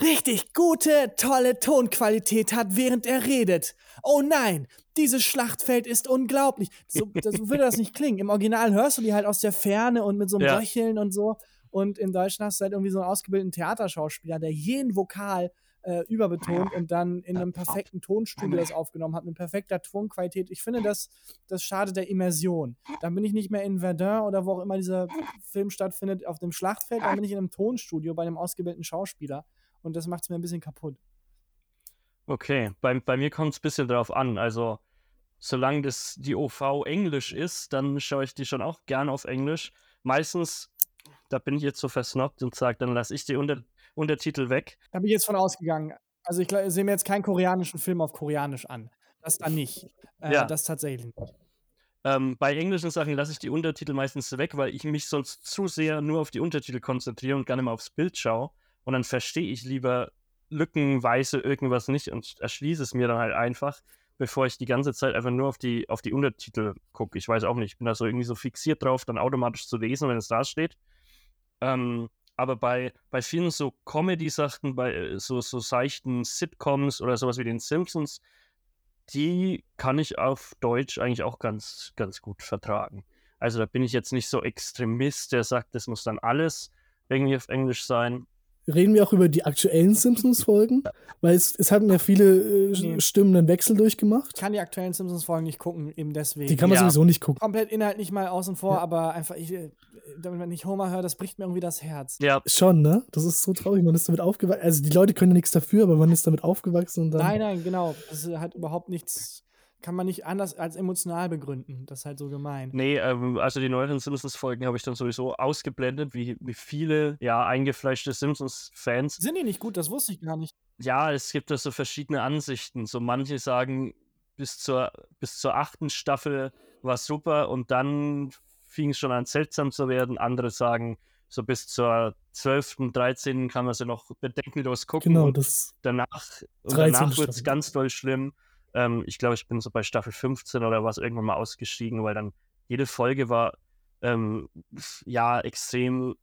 Speaker 1: richtig gute, tolle Tonqualität hat, während er redet. Oh nein, dieses Schlachtfeld ist unglaublich. So, so würde das nicht klingen. Im Original hörst du die halt aus der Ferne und mit so einem
Speaker 3: Ja.
Speaker 1: Röcheln und so. Und in Deutschland hast du halt irgendwie so einen ausgebildeten Theaterschauspieler, der jeden Vokal äh, überbetont und dann in einem perfekten Tonstudio das aufgenommen hat, mit perfekter Tonqualität. Ich finde, das, das schadet der Immersion. Dann bin ich nicht mehr in Verdun oder wo auch immer dieser Film stattfindet, auf dem Schlachtfeld, dann bin ich in einem Tonstudio bei einem ausgebildeten Schauspieler und das macht es mir ein bisschen kaputt.
Speaker 3: Okay, bei, bei mir kommt es ein bisschen drauf an. Also, solange das die OV Englisch ist, dann schaue ich die schon auch gern auf Englisch. Meistens, da bin ich jetzt so versnobbt und sage, dann lasse ich die Unter Untertitel weg.
Speaker 1: Da bin ich jetzt von ausgegangen. Also ich sehe mir jetzt keinen koreanischen Film auf Koreanisch an. Das dann nicht. Äh,
Speaker 3: Ja.
Speaker 1: Das tatsächlich nicht.
Speaker 3: Ähm, bei englischen Sachen lasse ich die Untertitel meistens weg, weil ich mich sonst zu sehr nur auf die Untertitel konzentriere und gar nicht mehr aufs Bild schaue. Und dann verstehe ich lieber lückenweise irgendwas nicht und erschließe es mir dann halt einfach, bevor ich die ganze Zeit einfach nur auf die, auf die Untertitel gucke. Ich weiß auch nicht, ich bin da so irgendwie so fixiert drauf, dann automatisch zu lesen, wenn es da steht. Ähm, aber bei, bei vielen so Comedy-Sachen, bei äh, so, so seichten Sitcoms oder sowas wie den Simpsons, die kann ich auf Deutsch eigentlich auch ganz, ganz gut vertragen. Also da bin ich jetzt nicht so Extremist, der sagt, das muss dann alles irgendwie auf Englisch sein.
Speaker 4: Reden wir auch über die aktuellen Simpsons-Folgen? Weil es, es hatten ja viele äh,
Speaker 1: Nee.
Speaker 4: Stimmen einen Wechsel durchgemacht.
Speaker 1: Ich kann die aktuellen Simpsons-Folgen nicht gucken, eben deswegen.
Speaker 4: Die kann man
Speaker 3: Ja.
Speaker 4: sowieso nicht gucken.
Speaker 1: komplett inhaltlich mal außen vor,
Speaker 4: Ja.
Speaker 1: aber einfach, ich, äh, wenn ich Homer höre, das bricht mir irgendwie das Herz.
Speaker 3: Ja,
Speaker 4: Schon, ne? Das ist so traurig. Man ist damit aufgewachsen. Also die Leute können ja nichts dafür, aber man ist damit aufgewachsen und dann.
Speaker 1: Nein, nein, genau. Das hat überhaupt nichts, kann man nicht anders als emotional begründen. Das ist halt so gemein.
Speaker 3: nee, ähm, also die neueren Simpsons-Folgen habe ich dann sowieso ausgeblendet, wie, wie viele, ja, eingefleischte Simpsons-Fans.
Speaker 1: Sind die nicht gut? Das wusste ich gar nicht.
Speaker 3: Ja, es gibt da so verschiedene Ansichten. So manche sagen, bis zur, bis zur achten Staffel war super und dann fing es schon an seltsam zu werden. Andere sagen, so bis zur zwölften, 13. kann man sie noch bedenkenlos gucken.
Speaker 4: Genau, das.
Speaker 3: danach, und
Speaker 4: 13.
Speaker 3: danach wird es ganz doll schlimm. Ähm, ich glaube, ich bin so bei Staffel 15 oder was irgendwann mal ausgestiegen, weil dann jede Folge war ähm, ja extrem,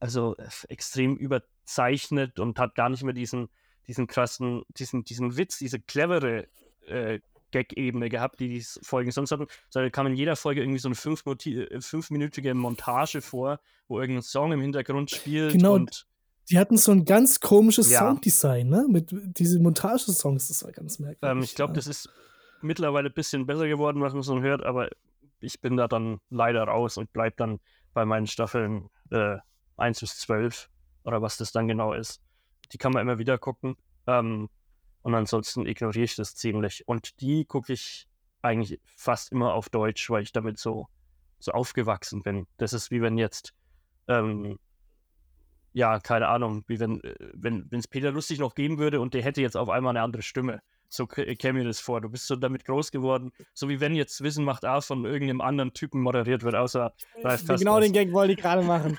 Speaker 3: also äh, extrem überzeichnet und hat gar nicht mehr diesen, diesen krassen, diesen, diesen Witz, diese clevere äh, Gag-Ebene gehabt, die die Folgen sonst hatten, sondern kam in jeder Folge irgendwie so eine äh, fünfminütige Montage vor, wo irgendein Song im Hintergrund spielt
Speaker 4: Genau,
Speaker 3: und
Speaker 4: Die hatten so ein ganz komisches
Speaker 3: Ja.
Speaker 4: Sounddesign, ne? Mit diesen Montagesongs, das war ganz merkwürdig.
Speaker 3: Ähm, ich glaube,
Speaker 4: ja.
Speaker 3: das ist mittlerweile ein bisschen besser geworden, was man so hört, aber ich bin da dann leider raus und bleib dann bei meinen Staffeln äh, 1 bis 12 oder was das dann genau ist. Die kann man immer wieder gucken. Ähm, und ansonsten ignoriere ich das ziemlich. Und die gucke ich eigentlich fast immer auf Deutsch, weil ich damit so, so aufgewachsen bin. Das ist wie wenn jetzt, ähm, ja, keine Ahnung, wie wenn äh, wenn es Peter Lustig noch geben würde und der hätte jetzt auf einmal eine andere Stimme. So k- käme mir das vor. Du bist so damit groß geworden. So wie wenn jetzt Wissen macht A von irgendeinem anderen Typen moderiert wird, außer Ralf
Speaker 1: genau den Gag wollte ich gerade machen.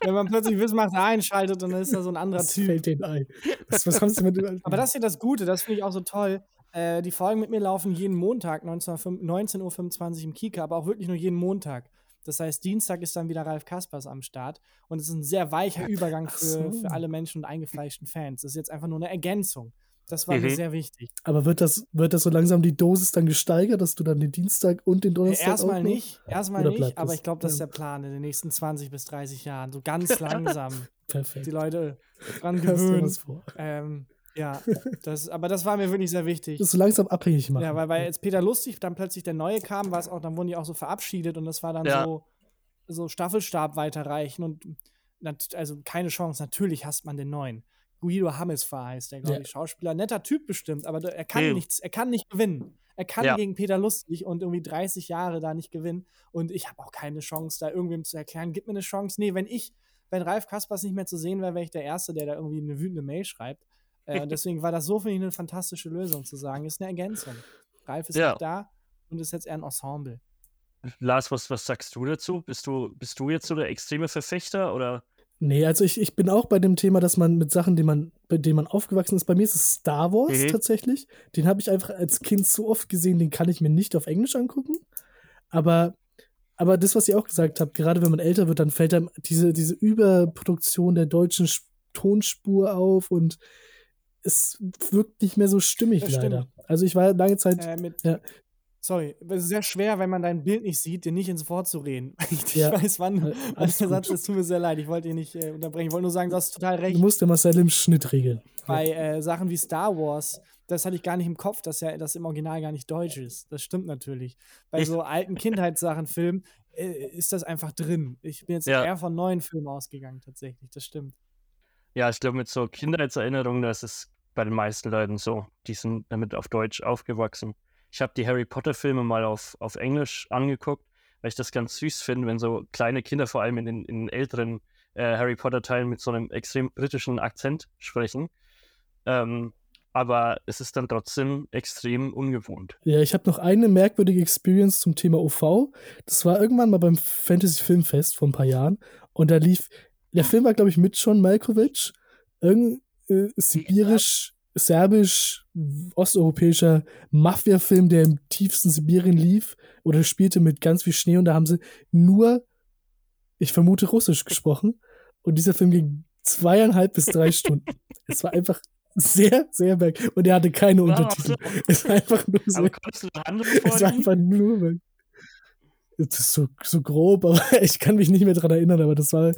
Speaker 1: Wenn man plötzlich Wissenmacht einschaltet und dann ist da so ein anderer
Speaker 4: Das
Speaker 1: Typ.
Speaker 4: fällt denen ein. Was, was sie mit
Speaker 1: Aber das ist ja das Gute, das finde ich auch so toll. Äh, die Folgen mit mir laufen jeden Montag 19.25 Uhr im Kika, aber auch wirklich nur jeden Montag. Das heißt, Dienstag ist dann wieder Ralf Kaspers am Start. Und es ist ein sehr weicher Übergang für,
Speaker 4: so.
Speaker 1: für alle Menschen und eingefleischten Fans. Das ist jetzt einfach nur eine Ergänzung. Das war mir
Speaker 3: Mhm.
Speaker 1: sehr wichtig.
Speaker 4: Aber wird das, wird das so langsam die Dosis dann gesteigert, dass du dann den Dienstag und den Donnerstag
Speaker 1: Äh, Erstmal
Speaker 4: auch noch-
Speaker 1: nicht, erstmal nicht, aber ich glaube, das ist
Speaker 4: ja.
Speaker 1: der Plan in den nächsten 20 bis 30 Jahren. So ganz langsam
Speaker 4: Perfekt.
Speaker 1: die Leute dran gewöhnen. Ähm, ja, das, aber das war mir wirklich sehr wichtig.
Speaker 4: Das so langsam abhängig machen.
Speaker 1: Ja, weil, weil jetzt Peter Lustig dann plötzlich der Neue kam, war es auch, dann wurden die auch so verabschiedet und das war dann
Speaker 3: Ja.
Speaker 1: so, so Staffelstab weiterreichen und also keine Chance, natürlich hasst man den Neuen. Guido Hammesfahr heißt der, glaube
Speaker 4: Ja.
Speaker 1: ich, Schauspieler. Netter Typ bestimmt, aber er kann
Speaker 3: Mhm.
Speaker 1: nichts, er kann nicht gewinnen. Er kann
Speaker 3: Ja.
Speaker 1: gegen Peter Lustig und irgendwie 30 Jahre da nicht gewinnen. Und ich habe auch keine Chance, da irgendwem zu erklären, gib mir eine Chance. Nee, wenn ich, wenn Ralf Kaspers nicht mehr zu sehen wäre, wäre ich der Erste, der da irgendwie eine wütende Mail schreibt. Äh, und deswegen war das so, finde ich, eine fantastische Lösung zu sagen. Ist eine Ergänzung. Ralf ist
Speaker 3: Ja.
Speaker 1: nicht da und ist jetzt eher ein Ensemble.
Speaker 3: Lars, was, was sagst du dazu? Bist du, bist du jetzt so der extreme Verfechter oder?
Speaker 4: Nee, also ich, ich bin auch bei dem Thema, dass man mit Sachen, die man, bei denen man aufgewachsen ist, bei mir ist es Star Wars
Speaker 3: Mhm.
Speaker 4: tatsächlich. Den habe ich einfach als Kind so oft gesehen, den kann ich mir nicht auf Englisch angucken. Aber, aber das, was ihr auch gesagt habt, gerade wenn man älter wird, dann fällt einem diese, diese Überproduktion der deutschen Sch- Tonspur auf und es wirkt nicht mehr so stimmig
Speaker 1: Das
Speaker 4: leider.
Speaker 1: stimmt.
Speaker 4: Also ich war lange Zeit,
Speaker 1: Äh, mit
Speaker 4: Ja.
Speaker 1: Sorry, es ist sehr schwer, wenn man dein Bild nicht sieht, dir nicht ins Wort zu reden. Ich
Speaker 4: Ja.
Speaker 1: weiß, wann.
Speaker 4: Äh,
Speaker 1: wann
Speaker 4: alles
Speaker 1: der
Speaker 4: gut.
Speaker 1: Satz ist, tut mir sehr leid. Ich wollte dich nicht äh, unterbrechen. Ich wollte nur sagen, du hast total
Speaker 4: Du
Speaker 1: recht.
Speaker 4: musst ja Marcel im Schnitt regeln.
Speaker 1: Bei äh, Sachen wie Star Wars, das hatte ich gar nicht im Kopf, dass ja das im Original gar nicht deutsch ist. Das stimmt natürlich. Bei so alten Kindheitssachen, Filmen, äh, ist das einfach drin. Ich bin jetzt
Speaker 3: Ja.
Speaker 1: eher von neuen Filmen ausgegangen, tatsächlich. Das stimmt.
Speaker 3: Ja, ich glaube, mit so Kindheitserinnerungen, das ist bei den meisten Leuten so. Die sind damit auf Deutsch aufgewachsen. Ich habe die Harry Potter-Filme mal auf, auf Englisch angeguckt, weil ich das ganz süß finde, wenn so kleine Kinder, vor allem in den, in den älteren äh, Harry Potter-Teilen, mit so einem extrem britischen Akzent sprechen. Ähm, aber es ist dann trotzdem extrem ungewohnt.
Speaker 4: Ja, ich habe noch eine merkwürdige Experience zum Thema OV. Das war irgendwann mal beim Fantasy Filmfest vor ein paar Jahren. Und da lief, der Film war, glaube ich, mit John Malkovich. Irgendein äh, sibirisch, serbisch, osteuropäischer Mafia-Film, der im tiefsten Sibirien lief oder spielte mit ganz viel Schnee. Und da haben sie nur, ich vermute, Russisch gesprochen. Und dieser Film ging zweieinhalb bis drei Stunden. Es war einfach sehr, sehr merkwürdig. Und er hatte keine. Untertitel. Es war einfach nur so. Es war einfach nur. weg. Das ist so, so grob, aber ich kann mich nicht mehr dran erinnern, aber das war äh,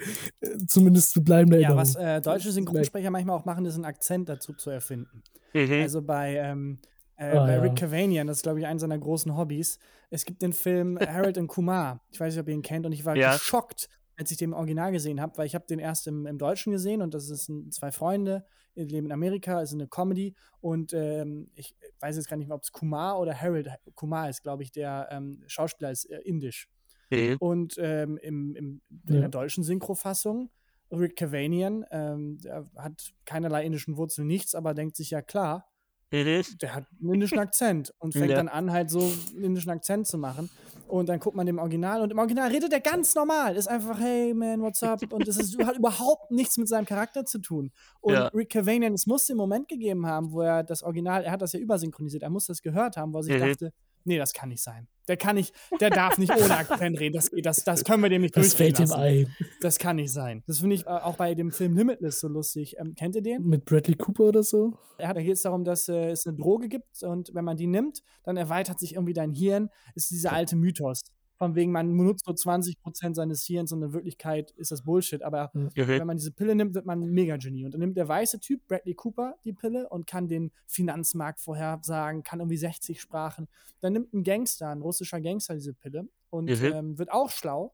Speaker 4: zumindest zu bleibender
Speaker 1: Ja,
Speaker 4: Erinnerung.
Speaker 1: was äh, deutsche Synchronsprecher manchmal auch machen, ist einen Akzent dazu zu erfinden.
Speaker 3: Mhm.
Speaker 1: Also bei, ähm, äh,
Speaker 4: Ah,
Speaker 1: bei
Speaker 4: ja.
Speaker 1: Rick Cavanian, das ist, glaube ich, eines seiner großen Hobbys. Es gibt den Film Harold und Kumar. Ich weiß nicht, ob ihr ihn kennt. Und ich war
Speaker 3: Ja.
Speaker 1: geschockt, als ich den im Original gesehen habe, weil ich habe den erst im, im Deutschen gesehen und das ist ein, zwei Freunde, leben in Amerika, ist eine Comedy und ähm, ich weiß jetzt gar nicht mehr, ob es Kumar oder Harold Kumar ist, glaube ich, der ähm, Schauspieler ist äh, indisch.
Speaker 3: Mhm.
Speaker 1: Und ähm, im, im, in
Speaker 4: Ja.
Speaker 1: der deutschen Synchrofassung, Rick Cavanian, ähm, der hat keinerlei indischen Wurzeln, nichts, aber denkt sich ja klar,
Speaker 3: Mhm.
Speaker 1: der hat einen indischen Akzent und fängt
Speaker 3: Ja.
Speaker 1: dann an, halt so einen indischen Akzent zu machen. Und dann guckt man dem Original und im Original redet er ganz normal. Ist einfach, hey man, what's up? Und es ist, hat überhaupt nichts mit seinem Charakter zu tun. Und
Speaker 3: Ja.
Speaker 1: Rick Cavanian, es muss den Moment gegeben haben, wo er das Original, er hat das ja übersynchronisiert, er muss das gehört haben, wo er sich
Speaker 3: Mhm.
Speaker 1: dachte, nee, das kann nicht sein. Der kann nicht, der darf nicht ohne Akzent reden. Das, geht- das, das können wir dem nicht
Speaker 4: das
Speaker 1: durchgehen
Speaker 4: fällt ihm
Speaker 1: lassen.
Speaker 4: ein.
Speaker 1: Das kann nicht sein. Das finde ich äh, auch bei dem Film Limitless so lustig. Ähm, kennt ihr den?
Speaker 4: Mit Bradley Cooper oder so?
Speaker 1: Hat, da geht es darum, dass äh, es eine Droge gibt und wenn man die nimmt, dann erweitert sich irgendwie dein Hirn. Ist dieser alte Mythos. Von wegen, man nutzt nur 20% seines Hirns und in Wirklichkeit ist das Bullshit. Aber
Speaker 3: Mhm.
Speaker 1: wenn man diese Pille nimmt, wird man ein Mega-Genie. Und dann nimmt der weiße Typ, Bradley Cooper, die Pille und kann den Finanzmarkt vorhersagen, kann irgendwie 60 Sprachen. Dann nimmt ein Gangster, ein russischer Gangster, diese Pille und ähm, wird auch schlau,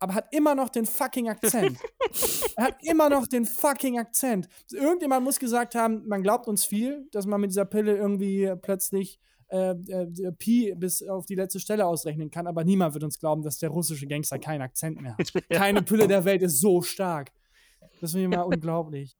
Speaker 1: aber hat immer noch den fucking Akzent. er hat immer noch den fucking Akzent. Irgendjemand muss gesagt haben, man glaubt uns viel, dass man mit dieser Pille irgendwie plötzlich äh, äh, Pi bis auf die letzte Stelle ausrechnen kann, aber niemand wird uns glauben, dass der russische Gangster keinen Akzent mehr hat. Keine Pille der Welt ist so stark. Das finde ich mal unglaublich.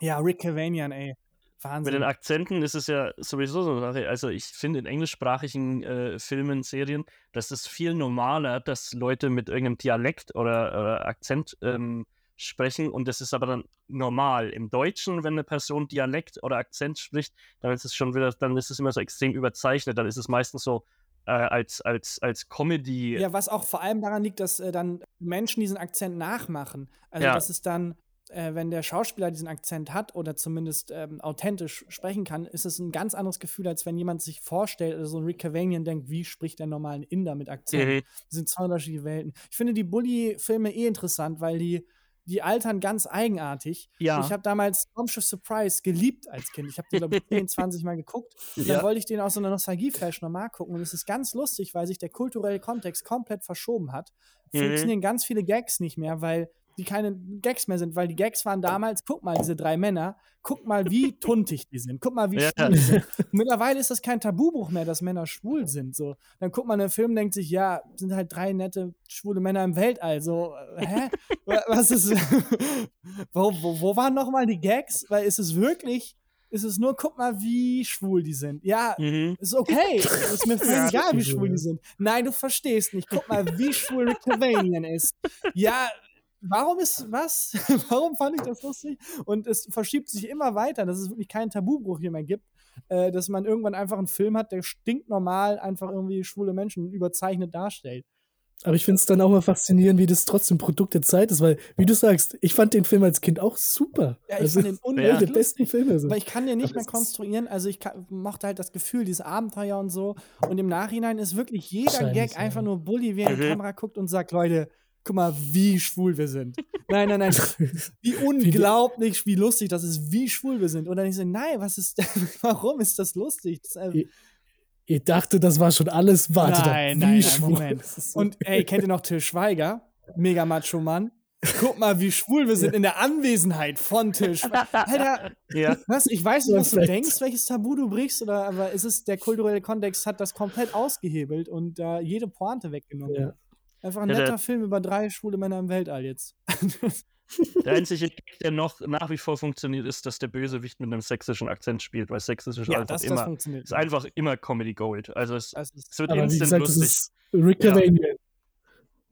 Speaker 1: Ja, Rick Cavanian, ey.
Speaker 3: Mit
Speaker 1: Wahnsinn.
Speaker 3: den Akzenten ist es ja sowieso so eine Sache. Also ich finde in englischsprachigen äh, Filmen, Serien, das ist viel normaler, dass Leute mit irgendeinem Dialekt oder, oder Akzent ähm, sprechen und das ist aber dann normal. Im Deutschen, wenn eine Person Dialekt oder Akzent spricht, dann ist es schon wieder, dann ist es immer so extrem überzeichnet. Dann ist es meistens so äh, als, als, als Comedy.
Speaker 1: Ja, was auch vor allem daran liegt, dass äh, dann Menschen diesen Akzent nachmachen. Also,
Speaker 3: Ja.
Speaker 1: das ist dann, äh, wenn der Schauspieler diesen Akzent hat oder zumindest ähm, authentisch sprechen kann, ist es ein ganz anderes Gefühl, als wenn jemand sich vorstellt, also so ein Rick Cavanian denkt, wie spricht der normalen Inder mit Akzent?
Speaker 3: Mhm.
Speaker 1: Das sind zwei unterschiedliche Welten. Ich finde die Bully-Filme eh interessant, weil die, die altern ganz eigenartig.
Speaker 3: Ja.
Speaker 1: Ich habe damals Raumschiff Surprise geliebt als Kind. Ich habe den, glaube ich, 10, 20 Mal geguckt. Und
Speaker 3: Ja.
Speaker 1: dann wollte ich den aus so einer Nostalgie-Flash nochmal gucken. Und es ist ganz lustig, weil sich der kulturelle Kontext komplett verschoben hat.
Speaker 3: Mhm.
Speaker 1: Funktionieren ganz viele Gags nicht mehr, weil die keine Gags mehr sind, weil die Gags waren damals, guck mal, diese drei Männer, guck mal, wie tuntig die sind, guck mal, wie
Speaker 3: Ja.
Speaker 1: schwul die sind. Mittlerweile ist das kein Tabubruch mehr, dass Männer schwul sind. So. Dann guckt man einen Film, denkt sich, ja, sind halt drei nette schwule Männer im Weltall. So, äh, hä? Wa- Was ist. wo, wo, wo waren nochmal die Gags? Weil ist es wirklich. Ist es nur, guck mal, wie schwul die sind. Ja,
Speaker 3: Mhm.
Speaker 1: ist okay. Ist mir völlig egal, wie
Speaker 4: schwul,
Speaker 1: die sind. Nein, du verstehst nicht. Guck mal, wie schwul Rick ist. Ja, warum ist was? warum fand ich das lustig? Und es verschiebt sich immer weiter, dass es wirklich keinen Tabubruch hier mehr gibt. Äh, dass man irgendwann einfach einen Film hat, der stinknormal einfach irgendwie schwule Menschen überzeichnet darstellt.
Speaker 4: Aber ich finde es dann auch mal faszinierend, wie das trotzdem Produkt der Zeit ist, weil, wie du sagst, ich fand den Film als Kind auch super.
Speaker 1: Ja, ich
Speaker 4: also,
Speaker 1: fand den
Speaker 4: einer
Speaker 1: unglaublich
Speaker 4: der besten Filme. So.
Speaker 1: Aber ich kann den nicht
Speaker 4: Aber
Speaker 1: mehr konstruieren. Also ich kann, mochte halt das Gefühl, dieses Abenteuer und so. Und im Nachhinein ist wirklich jeder Gag einfach
Speaker 4: ja.
Speaker 1: nur Bully, wie er in die
Speaker 3: Mhm.
Speaker 1: Kamera guckt und sagt, Leute, guck mal, wie schwul wir sind. Nein, nein, nein. Wie unglaublich, wie lustig das ist, wie schwul wir sind. Und dann ich so, nein, was ist, warum ist das lustig? Das, äh,
Speaker 4: Ihr dachte, das war schon alles. Wartet
Speaker 1: Nein, nein,
Speaker 4: Wie
Speaker 1: nein,
Speaker 4: schwul. Ist so-
Speaker 1: Und ey, kennt ihr noch Till Schweiger? Mega Macho Mann. Guck mal, wie schwul wir sind in der Anwesenheit von Till Schweiger. Alter,
Speaker 3: Ja,
Speaker 1: was? Ich weiß nicht, was du denkst, welches Tabu du brichst, oder aber ist es der kulturelle Kontext hat das komplett ausgehebelt und da jede Pointe weggenommen.
Speaker 4: Ja.
Speaker 1: Einfach ein
Speaker 3: Ja,
Speaker 1: netter Film über drei schwule Männer im Weltall jetzt.
Speaker 3: der einzige Gag, der noch nach wie vor funktioniert, ist, dass der Bösewicht mit einem sächsischen Akzent spielt, weil Sächsisch ist
Speaker 1: ja,
Speaker 3: einfach
Speaker 1: das, das
Speaker 3: immer,
Speaker 1: funktioniert.
Speaker 3: ist einfach immer Comedy Gold. Also es,
Speaker 1: Das ist,
Speaker 3: es wird
Speaker 4: Aber wie
Speaker 3: instant
Speaker 4: gesagt, das
Speaker 3: lustig.
Speaker 4: ist Rick
Speaker 3: Ja.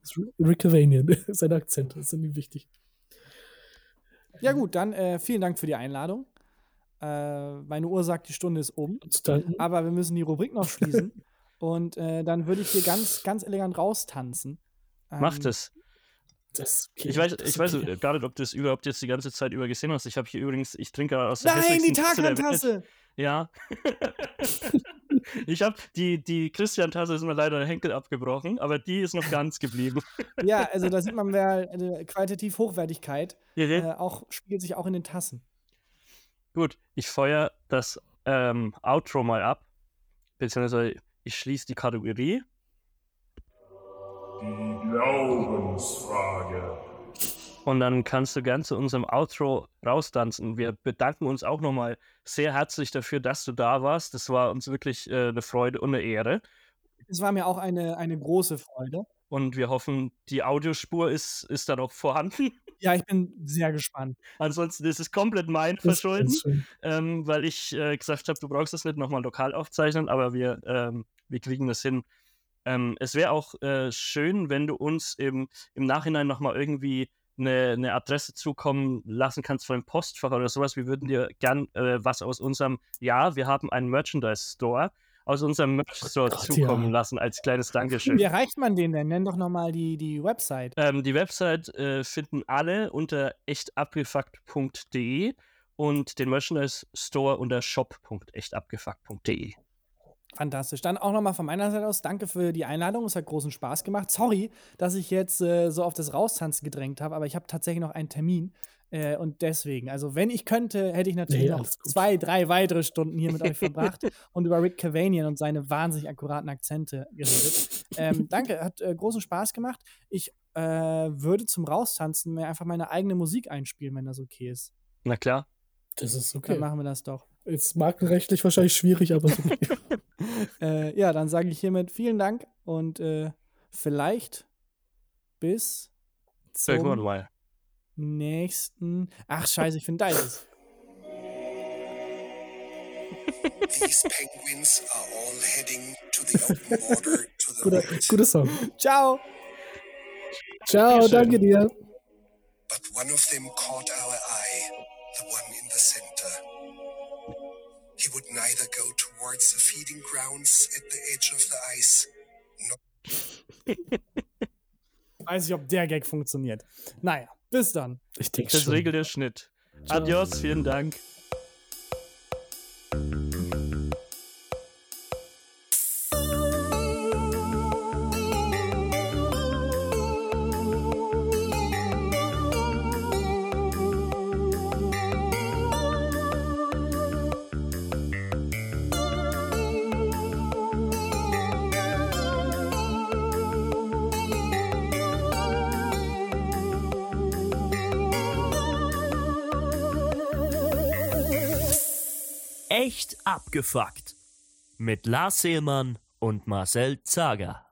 Speaker 4: Das ist Rick Cavanian, sein Akzent, das sind ihm wichtig.
Speaker 1: ja gut, dann äh, vielen Dank für die Einladung. Äh, meine Uhr sagt, die Stunde ist um. Aber wir müssen die Rubrik noch schließen. und äh, dann würde ich hier ganz, ganz elegant raustanzen. Ähm,
Speaker 3: Macht es.
Speaker 4: Das, okay,
Speaker 3: Ich weiß,
Speaker 4: das
Speaker 3: ich weiß äh, gar nicht, ob du es überhaupt jetzt die ganze Zeit über gesehen hast. Ich habe hier übrigens, ich trinke gerade aus der
Speaker 1: Nein, die. Tarkan-Tasse!
Speaker 3: Ja. ich habe die, die Christian-Tasse ist mir leider der Henkel abgebrochen, aber die ist noch ganz geblieben.
Speaker 1: Ja, also da sieht man, wer äh, qualitativ Hochwertigkeit
Speaker 3: Hier,
Speaker 1: äh, auch spiegelt sich auch in den Tassen.
Speaker 3: Gut, ich feuer das ähm, Outro mal ab, beziehungsweise ich schließe die Kategorie.
Speaker 6: Die Glaubensfrage.
Speaker 3: Und dann kannst du gern zu unserem Outro raustanzen. Wir bedanken uns auch nochmal sehr herzlich dafür, dass du da warst. Das war uns wirklich äh, eine Freude und eine Ehre.
Speaker 1: Es war mir auch eine, eine große Freude.
Speaker 3: Und wir hoffen, die Audiospur ist, ist da noch vorhanden.
Speaker 1: Ja, ich bin sehr gespannt.
Speaker 3: Ansonsten ist es komplett mein Verschulden, ähm, weil ich äh, gesagt habe, du brauchst das nicht nochmal lokal aufzeichnen, aber wir, ähm, wir kriegen das hin. Ähm, es wäre auch äh, schön, wenn du uns im, im Nachhinein nochmal irgendwie eine, eine Adresse zukommen lassen kannst von dem Postfach oder sowas. Wir würden dir gern äh, was aus unserem, ja, wir haben einen Merchandise-Store, aus unserem Merch-Store
Speaker 4: Gott,
Speaker 3: zukommen
Speaker 4: ja.
Speaker 3: lassen als kleines Dankeschön.
Speaker 1: Wie erreicht man den denn? Nenn doch nochmal die, die Website.
Speaker 3: Ähm, die Website äh, finden alle unter echtabgefuckt.de und den Merchandise Store unter shop.echtabgefuckt.de.
Speaker 1: Fantastisch. Dann auch nochmal von meiner Seite aus danke für die Einladung. Es hat großen Spaß gemacht. Sorry, dass ich jetzt äh, so auf das Raustanzen gedrängt habe, aber ich habe tatsächlich noch einen Termin. Äh, und deswegen, also wenn ich könnte, hätte ich natürlich
Speaker 4: Nee,
Speaker 1: noch zwei, drei weitere Stunden hier mit euch verbracht und über Rick Cavanian und seine wahnsinnig akkuraten Akzente geredet. ähm, danke, hat äh, großen Spaß gemacht. Ich äh, würde zum Raustanzen mir einfach meine eigene Musik einspielen, wenn das okay ist.
Speaker 3: Na klar.
Speaker 4: Das ist
Speaker 1: Dann
Speaker 4: okay.
Speaker 1: machen wir das doch.
Speaker 4: Ist markenrechtlich wahrscheinlich schwierig, aber ist okay.
Speaker 1: Äh, ja, dann sage ich hiermit vielen Dank und äh, vielleicht bis
Speaker 3: Irgendwann
Speaker 1: zum
Speaker 3: mal.
Speaker 1: Nächsten. Ach, scheiße, ich finde da ist es.
Speaker 5: These penguins are all heading to the open border to the
Speaker 4: guter,
Speaker 5: right.
Speaker 4: guter Song.
Speaker 1: Ciao!
Speaker 4: Ciao,
Speaker 3: Dankeschön.
Speaker 4: danke dir.
Speaker 5: But one of them caught our eye, the one in the center. He would neither go towards the feeding grounds at the edge of the ice,
Speaker 1: Weiß ich, ob der Gag funktioniert. Naja, bis dann.
Speaker 4: Ich denke
Speaker 3: Das
Speaker 4: schon.
Speaker 3: regelt der Schnitt. Adios, vielen Dank.
Speaker 2: Abgefuckt. Mit Lars Seelmann und Marcel Zager.